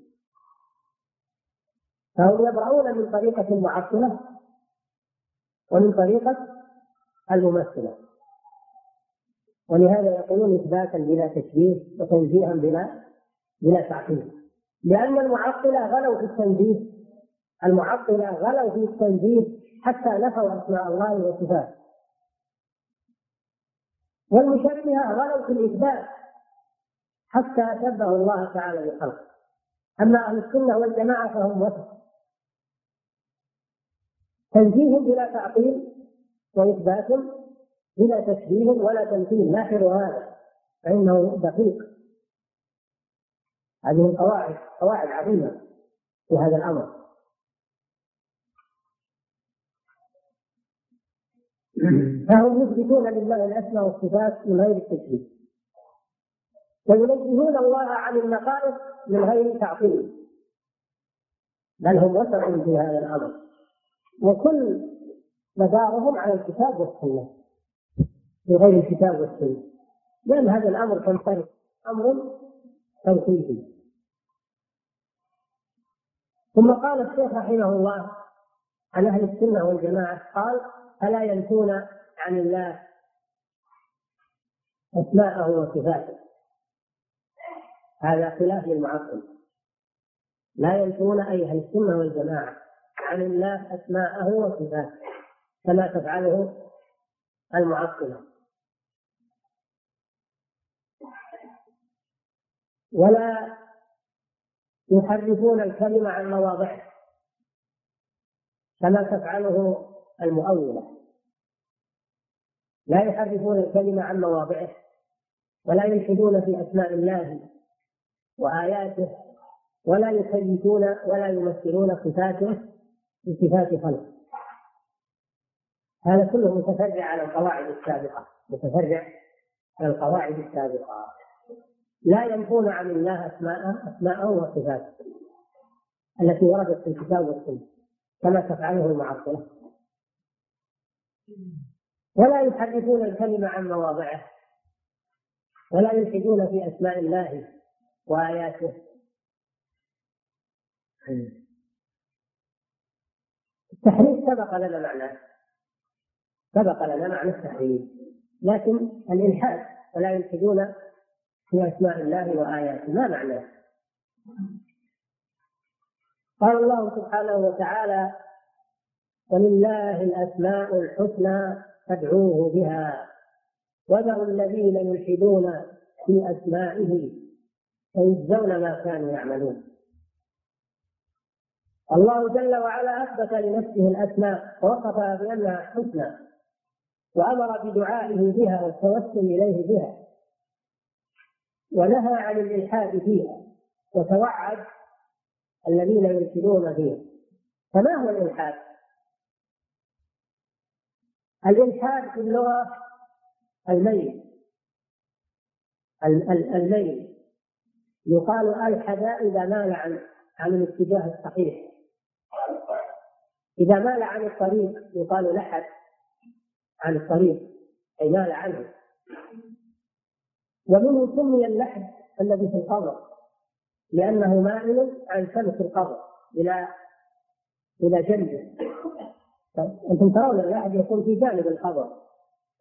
فهم يبرؤون من طريقة المعطلة ومن طريقة الممثلة. ولهذا يقولون إثباتا بلا تشبيه وتنزيها بلا بلا تعطيل لأن المعطلة غلوا في التنزيه. المعطلة غلوا في التنزيه حتى نفوا أسماء الله وصفاته. والمشبهة غلوا في الإثبات حتى شبهوا الله تعالى بخلقه. أما أهل السنة والجماعة فهم وسط. تنزيه بلا تعطيل وإثبات بلا تشبيه ولا تمثيل لاحظوا هذا؟ فإنه دقيق. هذه القواعد قواعد عظيمة في هذا الأمر. فهم يثبتون لله الأسماء والصفات من غير التشبيه وينزهون الله عن النقائص من غير تعطيل بل هم وسط في هذا الأمر. وكل مدارهم على الكتاب والسنة في غير الكتاب والسنة. لأن هذا الأمر تنفرد أمر توحيدي ثم قال الشيخ رحمه الله عن أهل السنة والجماعة قال فلا ينفون عن الله أسماءه وصفاته؟ هذا خلاف للمعطل لا ينفون أي أهل السنة والجماعة. عن الله أسماءه وصفاته كما تفعله المعطلة ولا يحرفون الكلمة عن مواضعه كما تفعله المؤولة لا يحرفون الكلمة عن مواضعه ولا يلحدون في أسماء الله وآياته ولا يكيفون ولا يمثلون صفاته بصفات خلقه هذا كله متفرع على القواعد السابقة. متفرع على القواعد السابقة. لا ينفون عن الله أسماءه أسماءه وصفاته التي وردت في الكتاب والسنة كما تفعله المعطلة ولا يحرفون الكلمة عن مواضعه ولا يلحدون في أسماء الله وآياته. التحريف سبق لنا معناه سبق لنا معنى التحريف. لكن الإلحاد ولا يلحدون في أسماء الله وآياته. ما معناه قال الله سبحانه وتعالى ولله الأسماء الحسنى فادعوه بها. وذروا الذين يلحدون في أسمائه فيجزون ما كانوا يعملون. الله جل وعلا أثبت لنفسه الأسماء ووصفها بأنها حسنى وأمر بدعائه بها والتوسل إليه بها ونهى عن الإلحاد فيها وتوعد الذين يلحدون فيها. فما هو الإلحاد؟ الإلحاد في اللغة الميل. الميل. يقال ألحد إذا مال عن عن الاتجاه الصحيح. إذا مال عن الطريق يقال لحد عن الطريق أي مال عنه. ومنه سمي اللحد الذي في القبر لأنه مائل عن شمس القبر إلى إلى جنبه أنتم ترون الواحد يكون في جانب القبر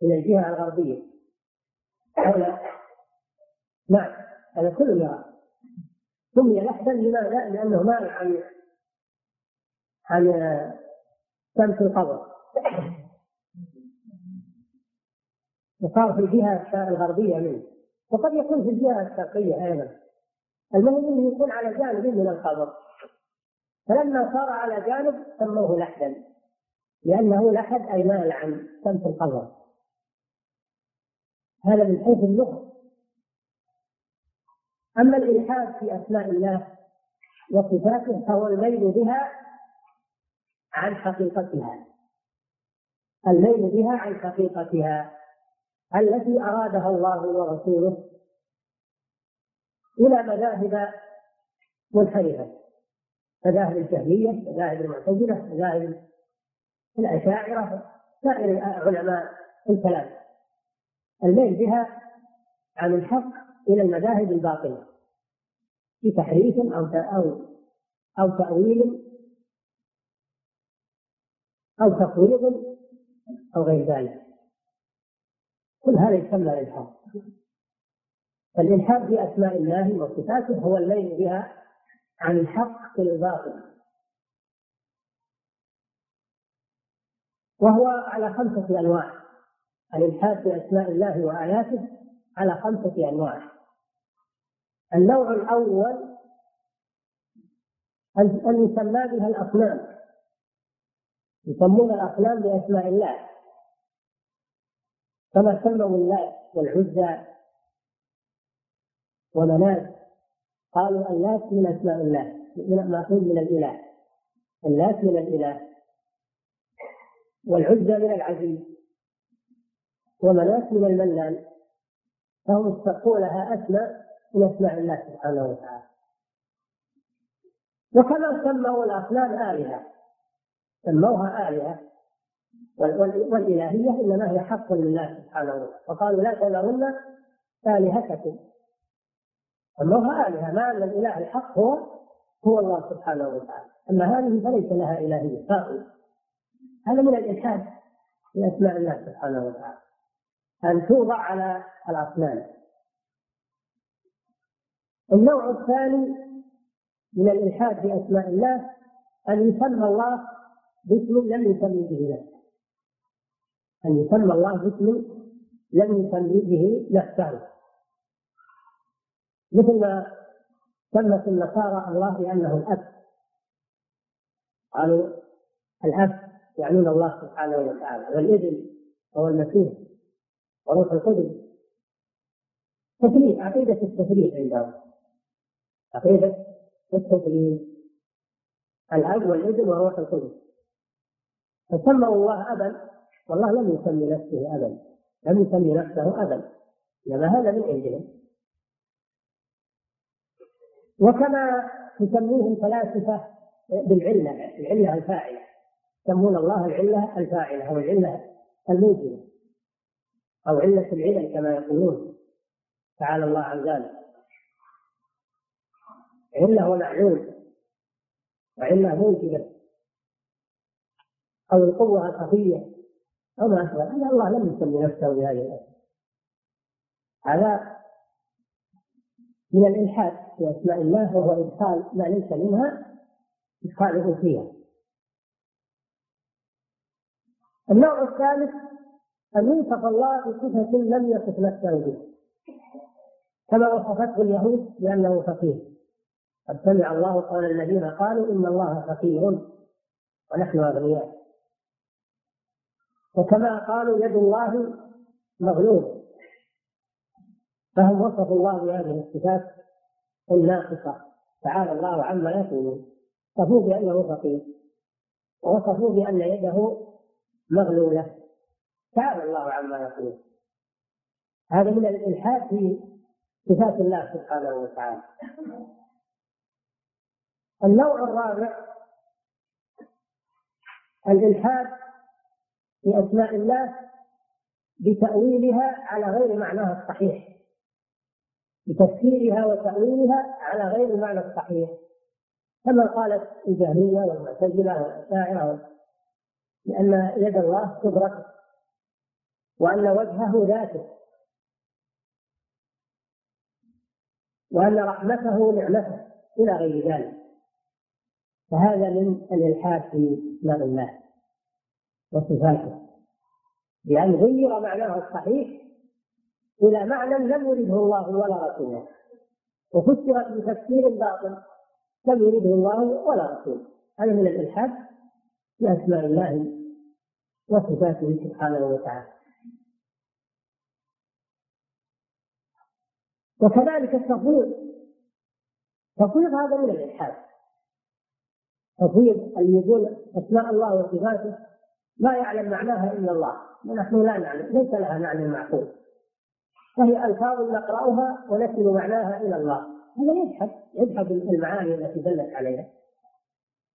إلى الجهة الغربية. أو نعم هذا كله يرى. سمي لحدا لماذا؟ لأنه مائل عن عن شمس القبر. وصار في الجهة الغربية منه. وقد يكون في الجهة الشرقية أيضا. المهم أنه يكون على جانب من القبر. فلما صار على جانب سموه لحدا. لأنه لحد أي مال عن شمس القمر هذا من حيث اللغة أما الإلحاد في أسماء الله وصفاته فهو الميل بها عن حقيقتها. الميل بها عن حقيقتها. التي أرادها الله ورسوله إلى مذاهب منحرفة. مذاهب الجهمية مذاهب المعتزلة مذاهب الأشاعرة سائر علماء الكلام. الميل بها عن الحق إلى المذاهب الباطلة. في تحريف أو أو أو تأويل أو تفويض أو غير ذلك. كل هذا يسمى الإلحاد فالإلحاد في أسماء الله وصفاته هو الميل بها عن الحق إلى الباطل. وهو على خمسة أنواع. الإلحاد في أسماء الله وآياته على خمسة أنواع. النوع الأول أن يسمى بها الأصنام. يسمون الأصنام بأسماء الله. كما سموا اللات والعزى ومنات قالوا اللات من أسماء الله مأخوذ من الإله. اللات من الإله. والعزى من العزيز. ومنات من المنان. فهم استقوا لها أسماء من أسماء الله سبحانه وتعالى. وكما سموا الأصنام آلهة. سموها آلهة. والإلهية إنما هي حق لله سبحانه وتعالى. وقالوا لا تذرن آلهتكم. سموها آلهة. مع أن الإله الحق هو هو الله سبحانه وتعالى. أما هذه فليس لها إلهية. باطلة هذا من الإلحاد في أسماء الله سبحانه وتعالى. أن توضع على الأصنام. النوع الثاني من الإلحاد في أسماء الله أن يسمى الله باسم لم يسمي به نفسه. أن يسمى الله باسم لم يسمي به نفسه. مثل ما سمت النصارى الله بأنه الأب. قالوا الأب يعنون الله سبحانه وتعالى والإبن هو المسيح وروح القدس. تثليث عقيدة التثليث عندهم. عقيدة التثليث الأب والإبن وروح القدس. فسموا الله أبا والله لم يسمي نفسه أبا لم يسمي نفسه أبا. إنما هذا من عندهم وكما تسميه الفلاسفة بالعلة العلة الفاعلة. يسمون الله العلة الفاعلة أو العلة الموجبة أو علة العلل كما يقولون. تعالى الله عن ذلك. علة ومعلول. وعلة موجبة أو القوة الخفية أو ما أشبه. هذا الله لم يسمي نفسه بهذه الأسماء هذا من الإلحاد في أسماء الله وهو إدخال ما ليس منها إدخاله فيها النوع الثالث أن يوصف الله بصفة لم يصف نفسه بها. كما وصفته اليهود بأنه فقير. قد سمع الله قول الذين قالوا إن الله فقير ونحن أغنياء. وكما قالوا يد الله مغلوب. فهم وصفوا الله بهذه الصفات الناقصة. تعالى الله عما يقولون. وصفوه بأنه فقير. ووصفوه بأن يده مغلولة. تعالى الله عما يقول هذا من الإلحاد في صفات الله سبحانه وتعالى. النوع الرابع الإلحاد في أسماء الله بتأويلها على غير معناها الصحيح. بتفسيرها وتأويلها على غير المعنى الصحيح. كما قالت الجهمية والمعتزلة والأشاعرة لأن يد الله قدرته وأن وجهه ذاته وأن رحمته نعمته إلى غير ذلك. فهذا من الإلحاد في اسماء الله. وصفاته بأن غير معناه الصحيح إلى معنى لم يرده الله ولا رسوله. وفسرت بتفسير باطل لم يرده الله ولا رسوله. هذا من الإلحاد في أسماء الله وصفاته سبحانه وتعالى. وكذلك التفويض. التفويض هذا من الإلحاد. تفويض اللي يقول أسماء الله وصفاته ما يعلم معناها إلا الله. ونحن لا نعلم ليس لها معنى معقول. فهي ألفاظ نقرأها ونسل معناها إلى الله. هذا يجحد يجحد المعاني التي دلت عليها.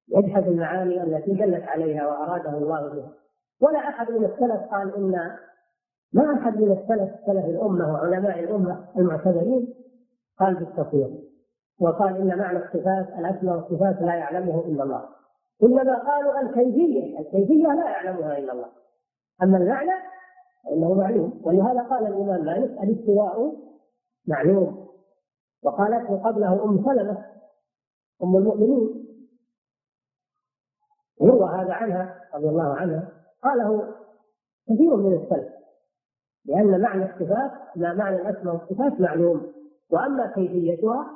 يجحد المعاني التي دلت عليها وأراده الله بها. ولا أحد من السلف قال إن ما أحد من السلف سلف الأمة وعلماء الأمة المعتبرين قال بالتفويض وقال إن معنى الصفات الأسماء والصفات لا يعلمه إلا الله. إنما قالوا الكيفية الكيفية لا يعلمها إلا الله. أما المعنى فإنه معلوم. ولهذا قال الإمام مالك الاستواء معلوم. وقالته قبله أم سلمة أم المؤمنين. يروى هذا عنها رضي الله عنها. قاله كثير من السلف لأن معنى الصفات ما معنى الأسماء والصفات معلوم. وأما كيفيتها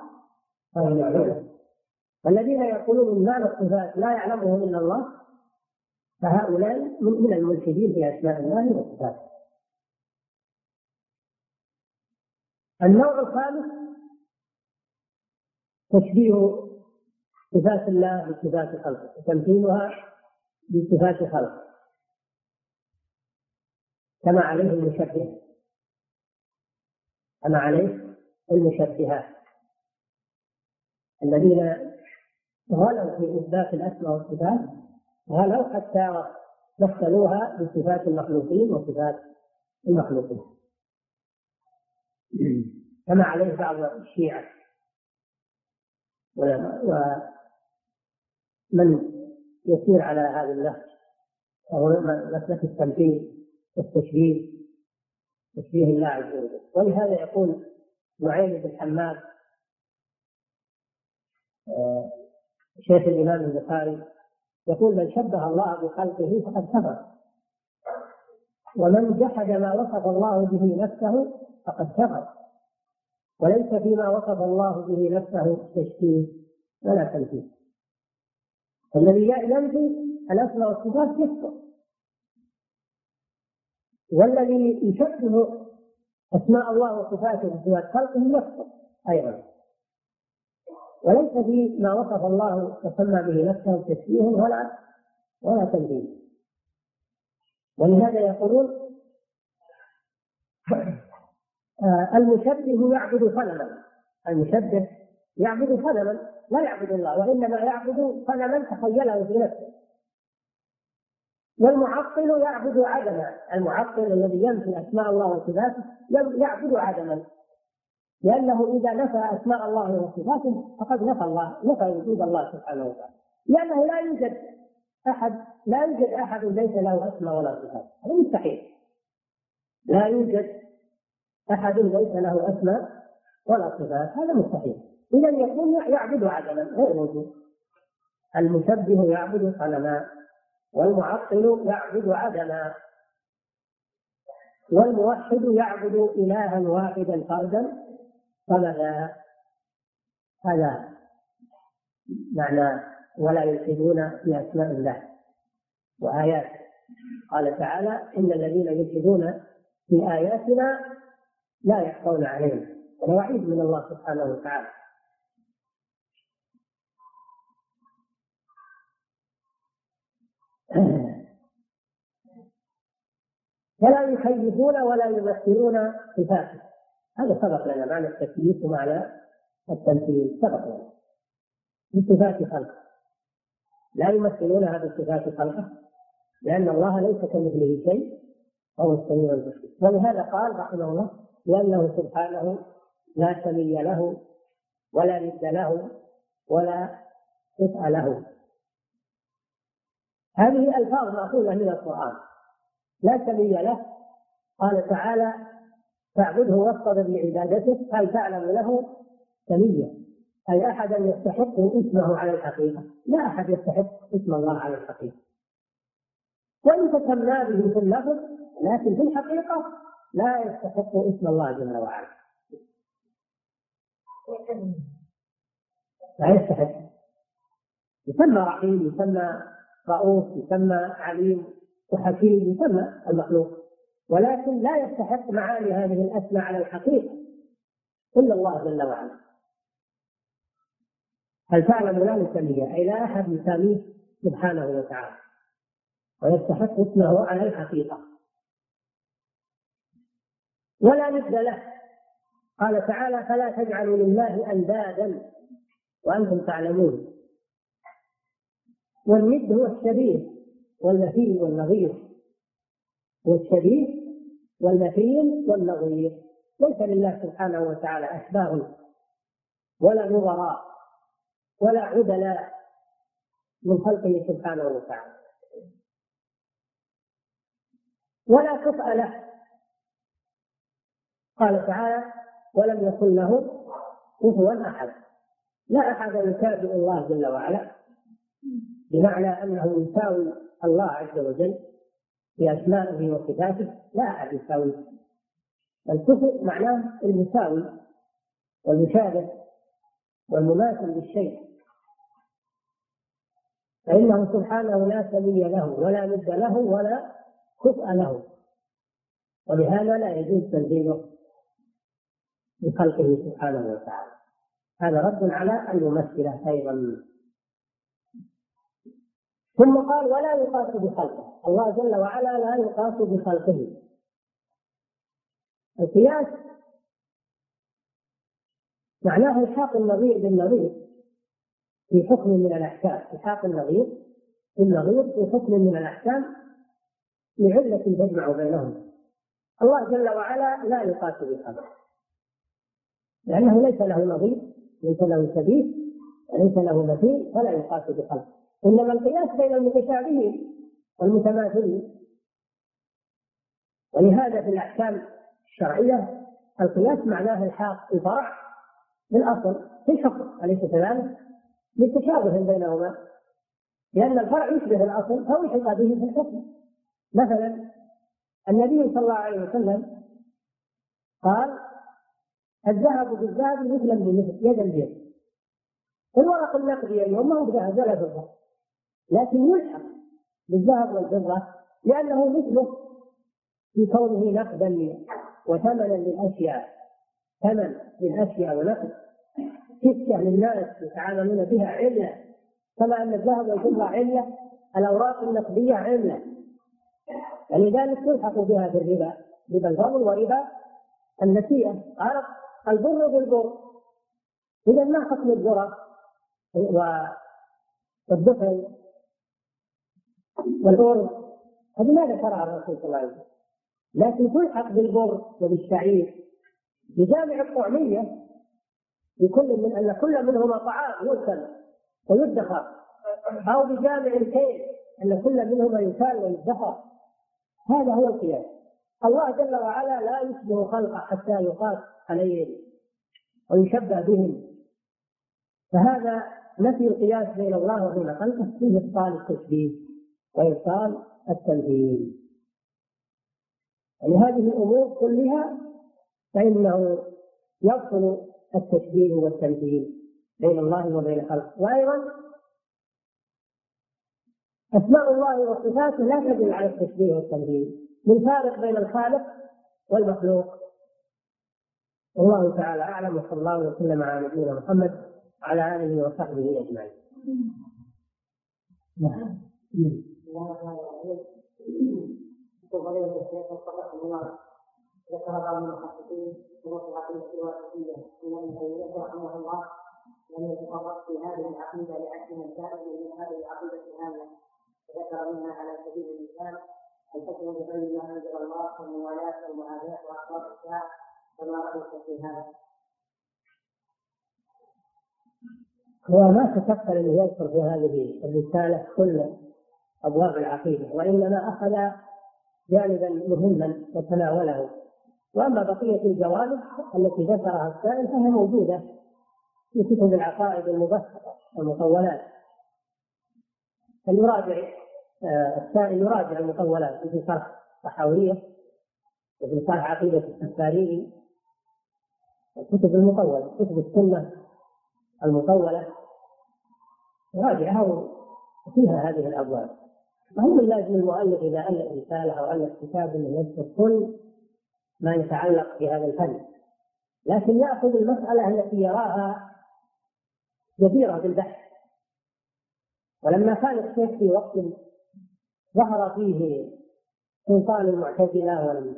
فهي معلومة. والذين يقولون ان معنى الصفات لا يعلمه إلا الله فهؤلاء من الملحدين في أسماء الله وصفاته النوع الخامس تشبيه صفات الله بصفات خلقه وتمثيلها بصفات خلقه. كما عليه المشبه. كما عليه المشبهات. الذين غلوا في إثبات الأسماء والصفات غلوا حتى مثلوها بصفات المخلوقين وصفات المخلوقين. كما عليه بعض الشيعة ومن يسير على هذا النهج وهو مسلك التمثيل والتشبيه تشبيه الله عز وجل. ولهذا يقول نعيم بن حماد آه، شيخ الإمام البخاري يقول من شبه الله بخلقه فقد كفر. ومن جحد ما وصف الله به نفسه فقد كفر. وليس فيما وصف الله به نفسه تشبيه ولا تمثيل الذي ينفي الاسماء والصفات يكفر. والذي يشبه أسماء الله وصفاته بصفات خلقه يكفر أيضا. وليس فيما وصف الله وسمى به نفسه تشبيه ولا ولا تنزيل. ولهذا يقولون آه، المشبه يعبد صنما. المشبه يعبد صنما لا يعبد الله وإنما يعبد صنما تخيله في نفسه. والمعطل يعبد عدما المعطل الذي ينفي أسماء الله وصفاته يعبد عدما لأنه إذا نفى أسماء الله وصفاته فقد نفى الله نفى وجود الله سبحانه وتعالى. لأنه لا يوجد أحد لا يوجد أحد ليس له أسماء ولا صفات. هذا مستحيل. لا يوجد أحد ليس له أسماء ولا صفات. هذا مستحيل. إذا يكون يعبد عدما غير موجود. المشبه يعبد صنما والمعطل يعبد عدما والموحد يعبد إلها واحدا فردا صمدا هذا معنى ولا يلحدون في أسماء الله. وآياته قال تعالى إن الذين يلحدون في آياتنا لا يحصون علينا هذا وعيد من الله سبحانه وتعالى. فلا يخيفون ولا يمثلون صفاته. هذا سبق لنا معنى التكليف ومعنى التمثيل. سبق لنا. بصفات خلقه. لا يمثلونها بصفات خلقه لأن الله ليس كمثله شيء وهو السميع البصير. ولهذا قال رحمه الله لأنه سبحانه لا سمي له ولا ند له ولا كفء له. هذه ألفاظ مأخوذة من القرآن. لا سمي له. قال تعالى فاعبده واصطبر لعبادته هل تعلم له سميا أي أحدا يستحق اسمه على الحقيقة؟ لا أحد يستحق اسم الله على الحقيقة. وإن تسمى به في اللفظ لكن في الحقيقة لا يستحق اسم الله جل وعلا. لا يستحق. يسمى رحيم يسمى رؤوف يسمى عليم وحكيم يسمى المخلوق. ولكن لا يستحق معاني هذه الأسماء على الحقيقة إلا الله جل وعلا. هل تعلم لا نسميه أي لا أحد يسميه سبحانه وتعالى. ويستحق اسمه على الحقيقة. ولا ند له. قال تعالى فلا تجعلوا لله أندادا وأنتم تعلمون. والند هو الشبيه والمثيل والنظير. والشبيه والمثيل والنظير ليس لله سبحانه وتعالى أشباه ولا نظراء ولا عدلاء من خلقه سبحانه وتعالى. ولا كفء له قال تعالى ولم يكن له كفوا أحد. لا أحد يكافئ الله جل وعلا بمعنى أنه يساوي الله عز وجل في اسمائه وصفاته لا أحد يساويه الكفء معناه المساوي والمشابه والمماثل للشيء. فإنه سبحانه لا سمي له ولا ند له ولا كفء له. ولهذا لا يجوز تنزيله بخلقه سبحانه وتعالى. هذا رد على الممثلة أيضا. ثم قال ولا يقاس بخلقه. الله جل وعلا لا يقاس بخلقه. القياس معناه إلحاق النظير بالنظير في حكم من الأحكام. إلحاق النظير بالنظير في حكم من الأحكام لعلة تجمع بينهم. الله جل وعلا لا يقاس بخلقه. لأنه ليس له نظير ليس له شبيه وليس له مثيل فلا يقاس بخلقه. إنما القياس بين المتشابهين والمتماثلين. ولهذا في الأحكام الشرعية القياس معناه الحاق الفرع بالأصل في الحكم أليس كذلك؟ لتشابه بينهما. لأن الفرع يشبه الأصل فوحق به في الحكم. مثلا النبي صلى الله عليه وسلم قال الذهب بالذهب مثلا بمثل يدا بيد الورق النقدي اليوم ما هو ذهب ولا فضة لكن يلحق بالذهب والفضة لأنه مثله في كونه نقدا وثمنا للأشياء ثمن للأشياء ونقد. سكة للناس يتعاملون بها علة كما أن الذهب والفضة علة الأوراق النقدية علة. ولذلك تلحق بها في الربا ربا الفضل وربا النسيئة. عرف البر بالبر. إذا ما حكم الذرة والدخل والأرز هذه ما الرسول صلى الله عليه وسلم. لكن تلحق بالبر وبالشعير. بجامع الطعمية لكل من أن كل منهما طعام يؤكل ويدخر. أو بجامع الكيل أن كل منهما يكال ويدخر. هذا هو القياس الله جل وعلا لا يشبه خلقه حتى يقاس عليهم ويشبه بهم. فهذا نفي القياس بين الله وبين خلقه فيه ابطال التشبيه وابطال التمثيل يعني هذه الأمور كلها فإنه يبطل التشبيه والتمثيل بين الله وبين خلقه وأيضا أسماء الله وصفاته لا تدل على التشبيه والتمثيل من فارق بين الخالق والمخلوق والله تعالى أعلم وصلى الله وسلم على نبينا محمد وعلى آله وصحبه أجمعين. نعم. لأن هذا الحديث وغيره الشيخ صحيح النار ذكر بعض المحققين ونصح في الواسطية من أن تيمية رحمه الله لم يتفرق في هذه العقيدة لأنها كانت من هذه العقيدة الهامة وذكر منها على سبيل المثال الحكم بغير ما أنزل الله والموالاة والمعاداة وأخبار الساعة فما رأيك في هذا؟ هو ما تكفل إنه يذكر في هذه الرسالة كل أبواب العقيدة وإنما أخذ جانبا مهما وتناوله. وأما بقية الجوانب التي ذكرها السائل فهي موجودة في كتب العقائد المبسطة المطولات فليراجع آه، السائل يراجع المطولات في شرح الصحاويه وفي شرح عقيدة السفاريني الكتب المطولة كتب السنة المطولة. يراجعها وفيها هذه الأبواب. فهو من لازم المؤلف إذا الف رسالة أو الف كتاب انه يذكر كل ما يتعلق بهذا الفن. لكن يأخذ المسألة التي يراها جديرة بالبحث. ولما كان الشيخ في وقت ظهر فيه سلطان المعتزلة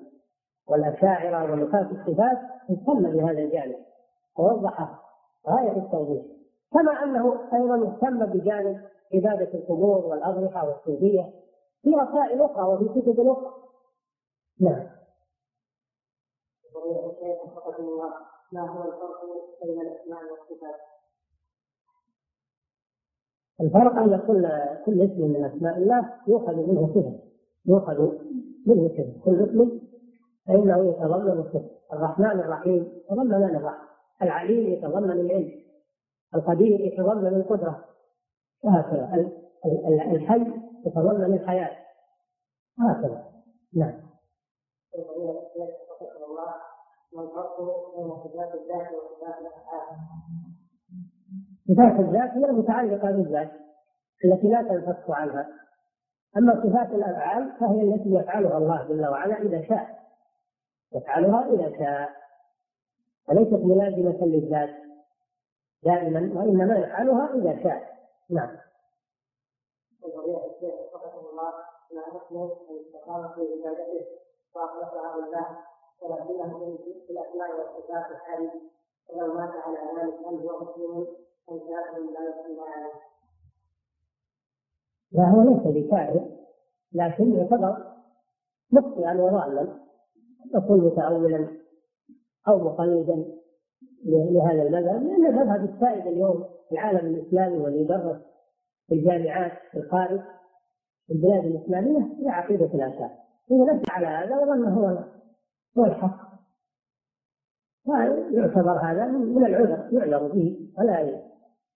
والأشاعرة ونفاة الصفات اهتم بهذا الجانب ووضح غاية التوضيح. كما أنه أيضا اهتم بجانب عبادة القبور والأضرحة والصوفية في رسائل أخرى وفي كتب أخرى. نعم. ما هو الفرق بين الأسماء والصفات؟ الفرق أن كل كل اسم من أسماء الله يؤخذ منه صفة يؤخذ منه صفة كل اسم فإنه يتضمن الصفة الرحمن الرحيم يتضمن الرحمة العليم يتضمن العلم القدير يتضمن القدرة. وهكذا. الحي يتضمن الحياة. هكذا نعم. صفات الذات هي المتعلقة بالذات التي لا تنفك عنها. أما صفات الأفعال فهي التي يفعلها الله جل وعلا إذا شاء. يفعلها إذا شاء. وليست ملازمة للذات دائما وإنما يفعلها إذا شاء. نعم الشيخ الله في عبادته وأخلصها لله ولكنه في الأسماء والصفات ولو مات على ذلك هل هو مسلم لا؟ لا هو ليس بكافر لكن يعتبر مخطئا وضالا يكون متأولا أو مقلدا لهذا المذهب لأن المذهب السائد اليوم العالم الإسلامي واللي يدرس في الجامعات في الخارج في البلاد الإسلامية هي عقيدة الآثار. إذا نشأ على هذا وظن هو هو الحق. يعتبر هذا من العذر يعذر به ولا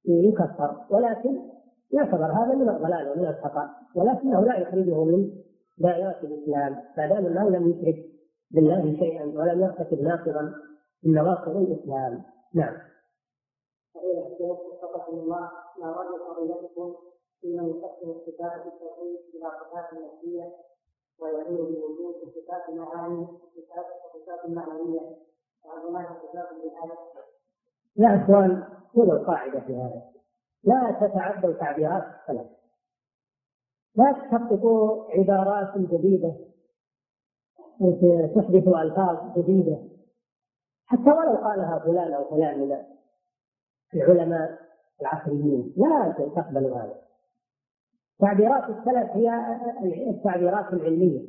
يكفر. ولكن يعتبر هذا من الضلال ومن الخطأ ولكنه لا يخرجه من دائرة الإسلام. ما دام أنه لم يشرك بالله شيئا ولم يرتكب ناقضا من نواقض الإسلام. نعم. الله ما رد قضيتكم فيما التوحيد إلى صفات ويعين بوجود صفات وصفات صفات بالهدف لا اخوان خذوا القاعدة في هذا. لا تتعدوا تعبيرات السلف لا تخططوا عبارات جديدة تحدثوا ألفاظ جديدة. حتى ولو قالها فلان أو فلان من العلماء العصريين. لا تقبلوا هذا. تعبيرات السلف هي التعبيرات العلمية.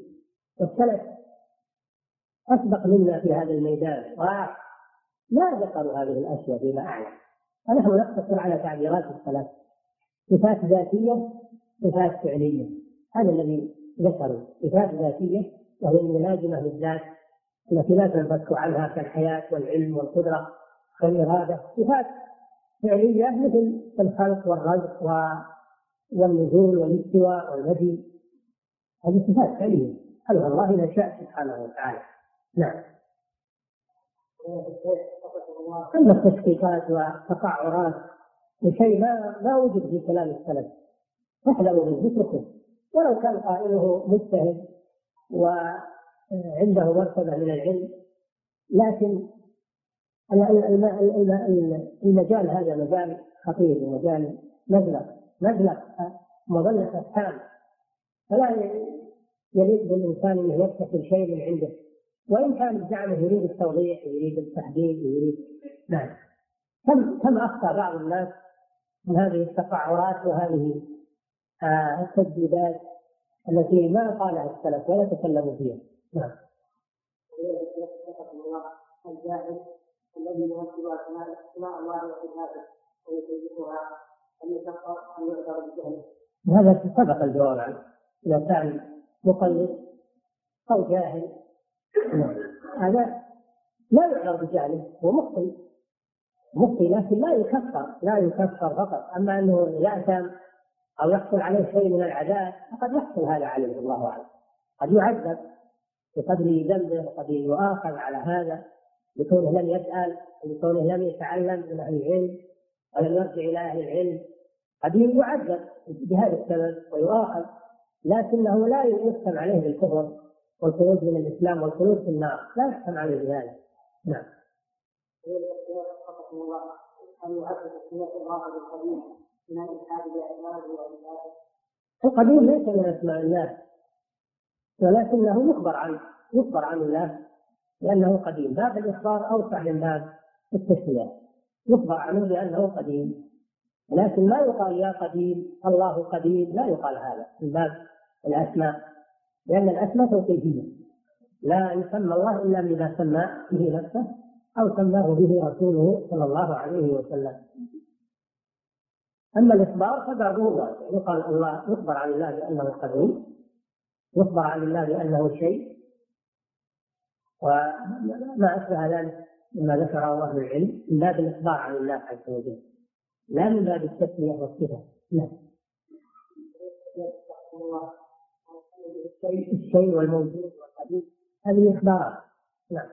والسلف أسبق منا في هذا الميدان. ولا ذكروا هذه الأشياء فيما أعلم. ونحن نقتصر على تعبيرات السلف. صفات ذاتية صفات فعلية. هذا الذي ذكروا. صفات ذاتية وهي الملازمة للذات التي لا تنفك عنها كالحياة والعلم والقدرة والإرادة. صفات فعلية مثل الخلق والرزق والنزول والاستواء والمجيء هذه صفات فعلية حلها الله إذا شاء سبحانه وتعالى. نعم. أما التشقيقات والتقعرات شيء ما ما وجد في كلام السلف. احذروا من ذكركم. ولو كان قائله مجتهد وعنده مرتبة من العلم لكن المجال هذا مجال خطير ومجال مبلغ مبلغ مظلة أفهام فلا يليق بالإنسان أنه يبتكر شيء من عنده. وإن كان بزعمه يريد التوضيح ويريد التحديد ويريد نعم. كم كم أخطأ بعض الناس من هذه التقعرات وهذه آه التجديدات التي ما قالها السلف ولا تكلموا فيها؟ نعم. الذي يمثل أسماء الله وصفاته ويكذبها أن يكفر أن يعذر بجهله. هذا سبق الجواب عنه. إذا كان مقلد أو جاهل هذا لا يعذر بجهله هو مخطئ مخطئ لكن لا يكفر لا يكفر فقط. أما أنه يأثم أو يحصل عليه شيء من العذاب فقد يحصل هذا عليه الله أعلم. قد يعذب بقدر ذنبه وقد يؤاخذ على هذا. لكونه لم يسأل لكونه لم يتعلم من أهل العلم ولم يرجع إلى أهل العلم قد يعذب بهذا السبب ويؤاخذ لكنه لا يحكم عليه بالكفر والخروج من الإسلام والخلود في النار لا يحكم عليه بهذا نعم. القديم ليس من أسماء الله ولكنه يخبر عنه يخبر عن الله لأنه قديم. باب الإخبار أوسع من باب التسمية. يخبر عنه لأنه قديم. لكن ما يقال يا قديم الله قديم لا يقال هذا من باب الأسماء. لأن الأسماء توقيفية. لا يسمى الله إلا بما سمى به نفسه أو سماه به رسوله صلى الله عليه وسلم. أما الإخبار فبابه واسع يقال الله يخبر عن الله بأنه قديم. يخبر عن الله بأنه شيء. وما أشبه ذلك مما ذكره أهل العلم من باب الإخبار عن الله عز وجل لا من باب التسمية والصفة لا. الشيء والموجود والقديم هذه إخبارات نعم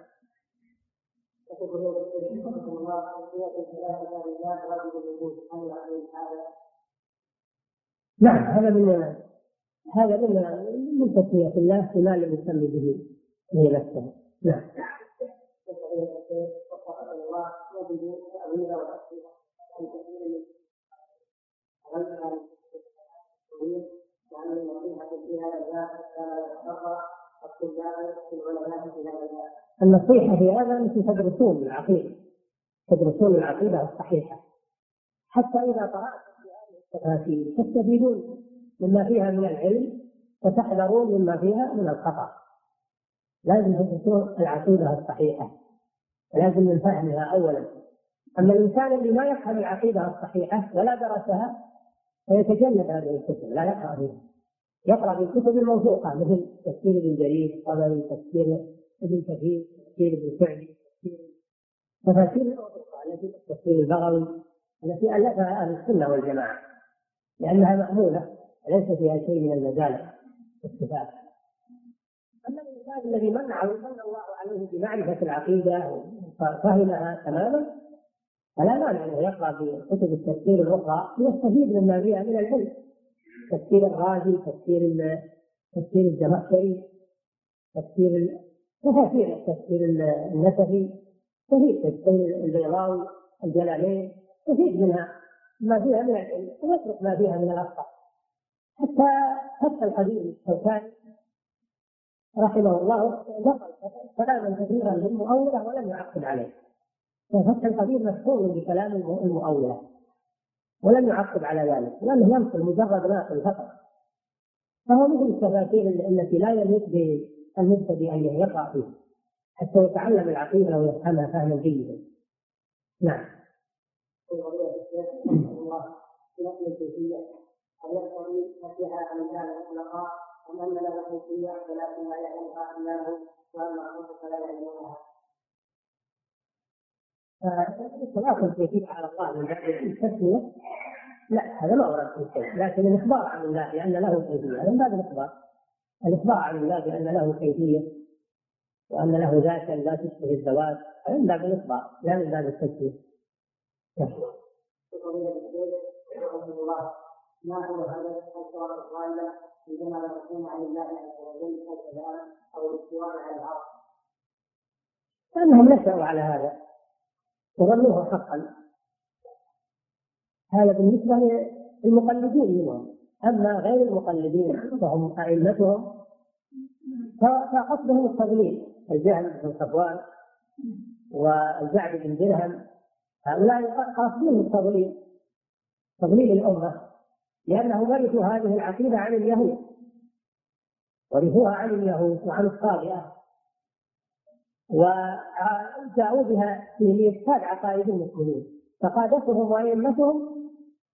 نعم هذا من هذا من من تسمية الله فيما لم يسمي به به نفسه. نعم النصيحة في هذا أنكم تدرسون العقيدة. تدرسون العقيدة الصحيحة. حتى إذا قرأتم في تستفيدون مما فيها من العلم وتحذرون مما فيها من الخطأ. لازم تدرسون العقيدة الصحيحة لازم من فهمها أولا. أما الإنسان اللي ما يفهم العقيدة الصحيحة ولا درسها فيتجنب هذه الكتب لا يقرأ فيها. يقرأ في الكتب الموثوقة مثل تفسير ابن جرير طبري تفسير ابن كثير تفسير ابن سعدي تفاسير الموثوقة التي تفسير البغوي التي ألفها أهل السنة والجماعة لأنها مأمونة ليس فيها شيء من المزالق والصفات الإنسان الذي منع من الله عليه بمعرفة العقيدة وفهمها تماما فلا مانع أنه يقرأ في كتب التفسير الأخرى ليستفيد مما فيها من العلم. تفسير الرازي تفسير تفسير الزمخشري تفسير تفاسير التفسير النسفي تفيد تفسير البيضاوي الجلالين تفيد منها ما فيها من العلم ويترك ما فيها من الأخطاء. حتى حتى القديم الشوكاني رحمه الله نقل كلاما كثيرا للمؤولة ولم يعقد عليه. ففتح القدير مشهور بكلام المؤولة. ولم يعقب على ذلك. لأنه ينقل مجرد ناقل فقط. فهو مثل التفاسير التي لا يليق بالمبتدئ أن يقرأ فيها حتى يتعلم العقيدة ويفهمها فهما جيدا. نعم. هل ام ان له كيفيه ولكن لا يعلمها الا هو واما فلا يعلمونها فالاصل التوكيد على الله من التسميه لا هذا ما ورد في شيء لكن الاخبار عن الله بان له كيفيه هذا من باب الاخبار الاخبار عن الله بان له كيفيه وان له ذاتا لا تشبه الزواج هذا من باب الاخبار لا من باب التسميه ما هو هذا الصور الضاله عندما يكون عن الله عز وجل الكلام أو الاستواء على العرش لأنهم نشأوا على هذا وظنوه حقا. هذا بالنسبة للمقلدين منهم. أما غير المقلدين فهم أئمتهم فقصدهم التضليل. الجهل بن صفوان والجعد بن درهم هؤلاء قاصدين التضليل تضليل الأمة. لأنهم ورثوا هذه العقيدة عن اليهود ورثوها عن اليهود وعن الصابئة. وجاءوا بها في عقائد المسلمين فقادتهم وأئمتهم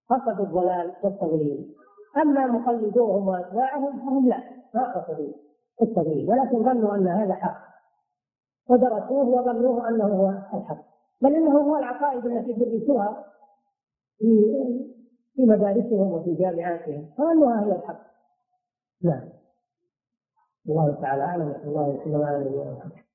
قصدوا الضلال والتضليل. أما مقلدوهم وأتباعهم فهم لا ما قصدوا التضليل ولكن ظنوا أن هذا حق. ودرسوه وظنوه أنه هو الحق. بل إنه هو العقائد التي درسوها في في مدارسهم وفي جامعاتهم. فظنوها هي الحق. نعم. الله تعالى أعلم. الله وسلم على نبينا محمد.